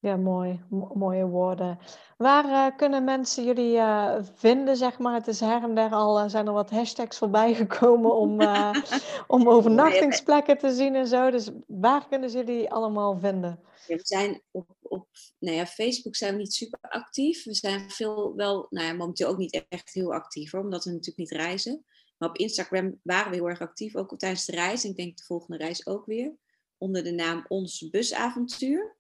Ja, mooi. mooie woorden. Waar uh, kunnen mensen jullie uh, vinden, zeg maar? Het is her en der al, uh, zijn er wat hashtags voorbij gekomen om, om overnachtingsplekken te zien en zo. Dus waar kunnen ze jullie allemaal vinden? Ja, we zijn op, op nou ja, Facebook zijn we niet super actief. We zijn veel wel, nou ja, momenteel ook niet echt heel actief hoor, omdat we natuurlijk niet reizen. Maar op Instagram waren we heel erg actief, ook tijdens de reis. Ik denk de volgende reis ook weer. Onder de naam Ons Busavontuur.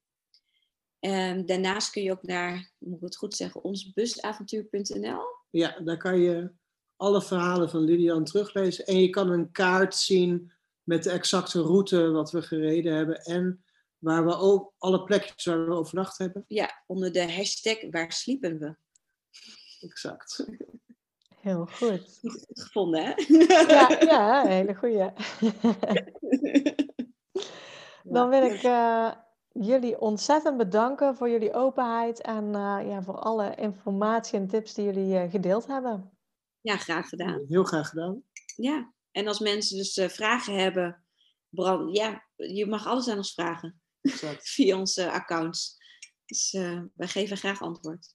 En daarnaast kun je ook naar, moet ik het goed zeggen, onsbusavontuur.nl. Ja, daar kan je alle verhalen van Lilian teruglezen. En je kan een kaart zien met de exacte route wat we gereden hebben. En waar we ook alle plekjes waar we overnacht hebben. Ja, onder de hashtag waar sliepen we. Exact. Heel goed. Goed gevonden, hè? Ja, ja hele goede. Dan wil ik uh, jullie ontzettend bedanken voor jullie openheid en uh, ja, voor alle informatie en tips die jullie uh, gedeeld hebben. Ja, graag gedaan. Heel graag gedaan. Ja, en als mensen dus vragen hebben, brand, ja, je mag alles aan ons vragen. Exact. Via onze accounts. Dus wij geven graag antwoord.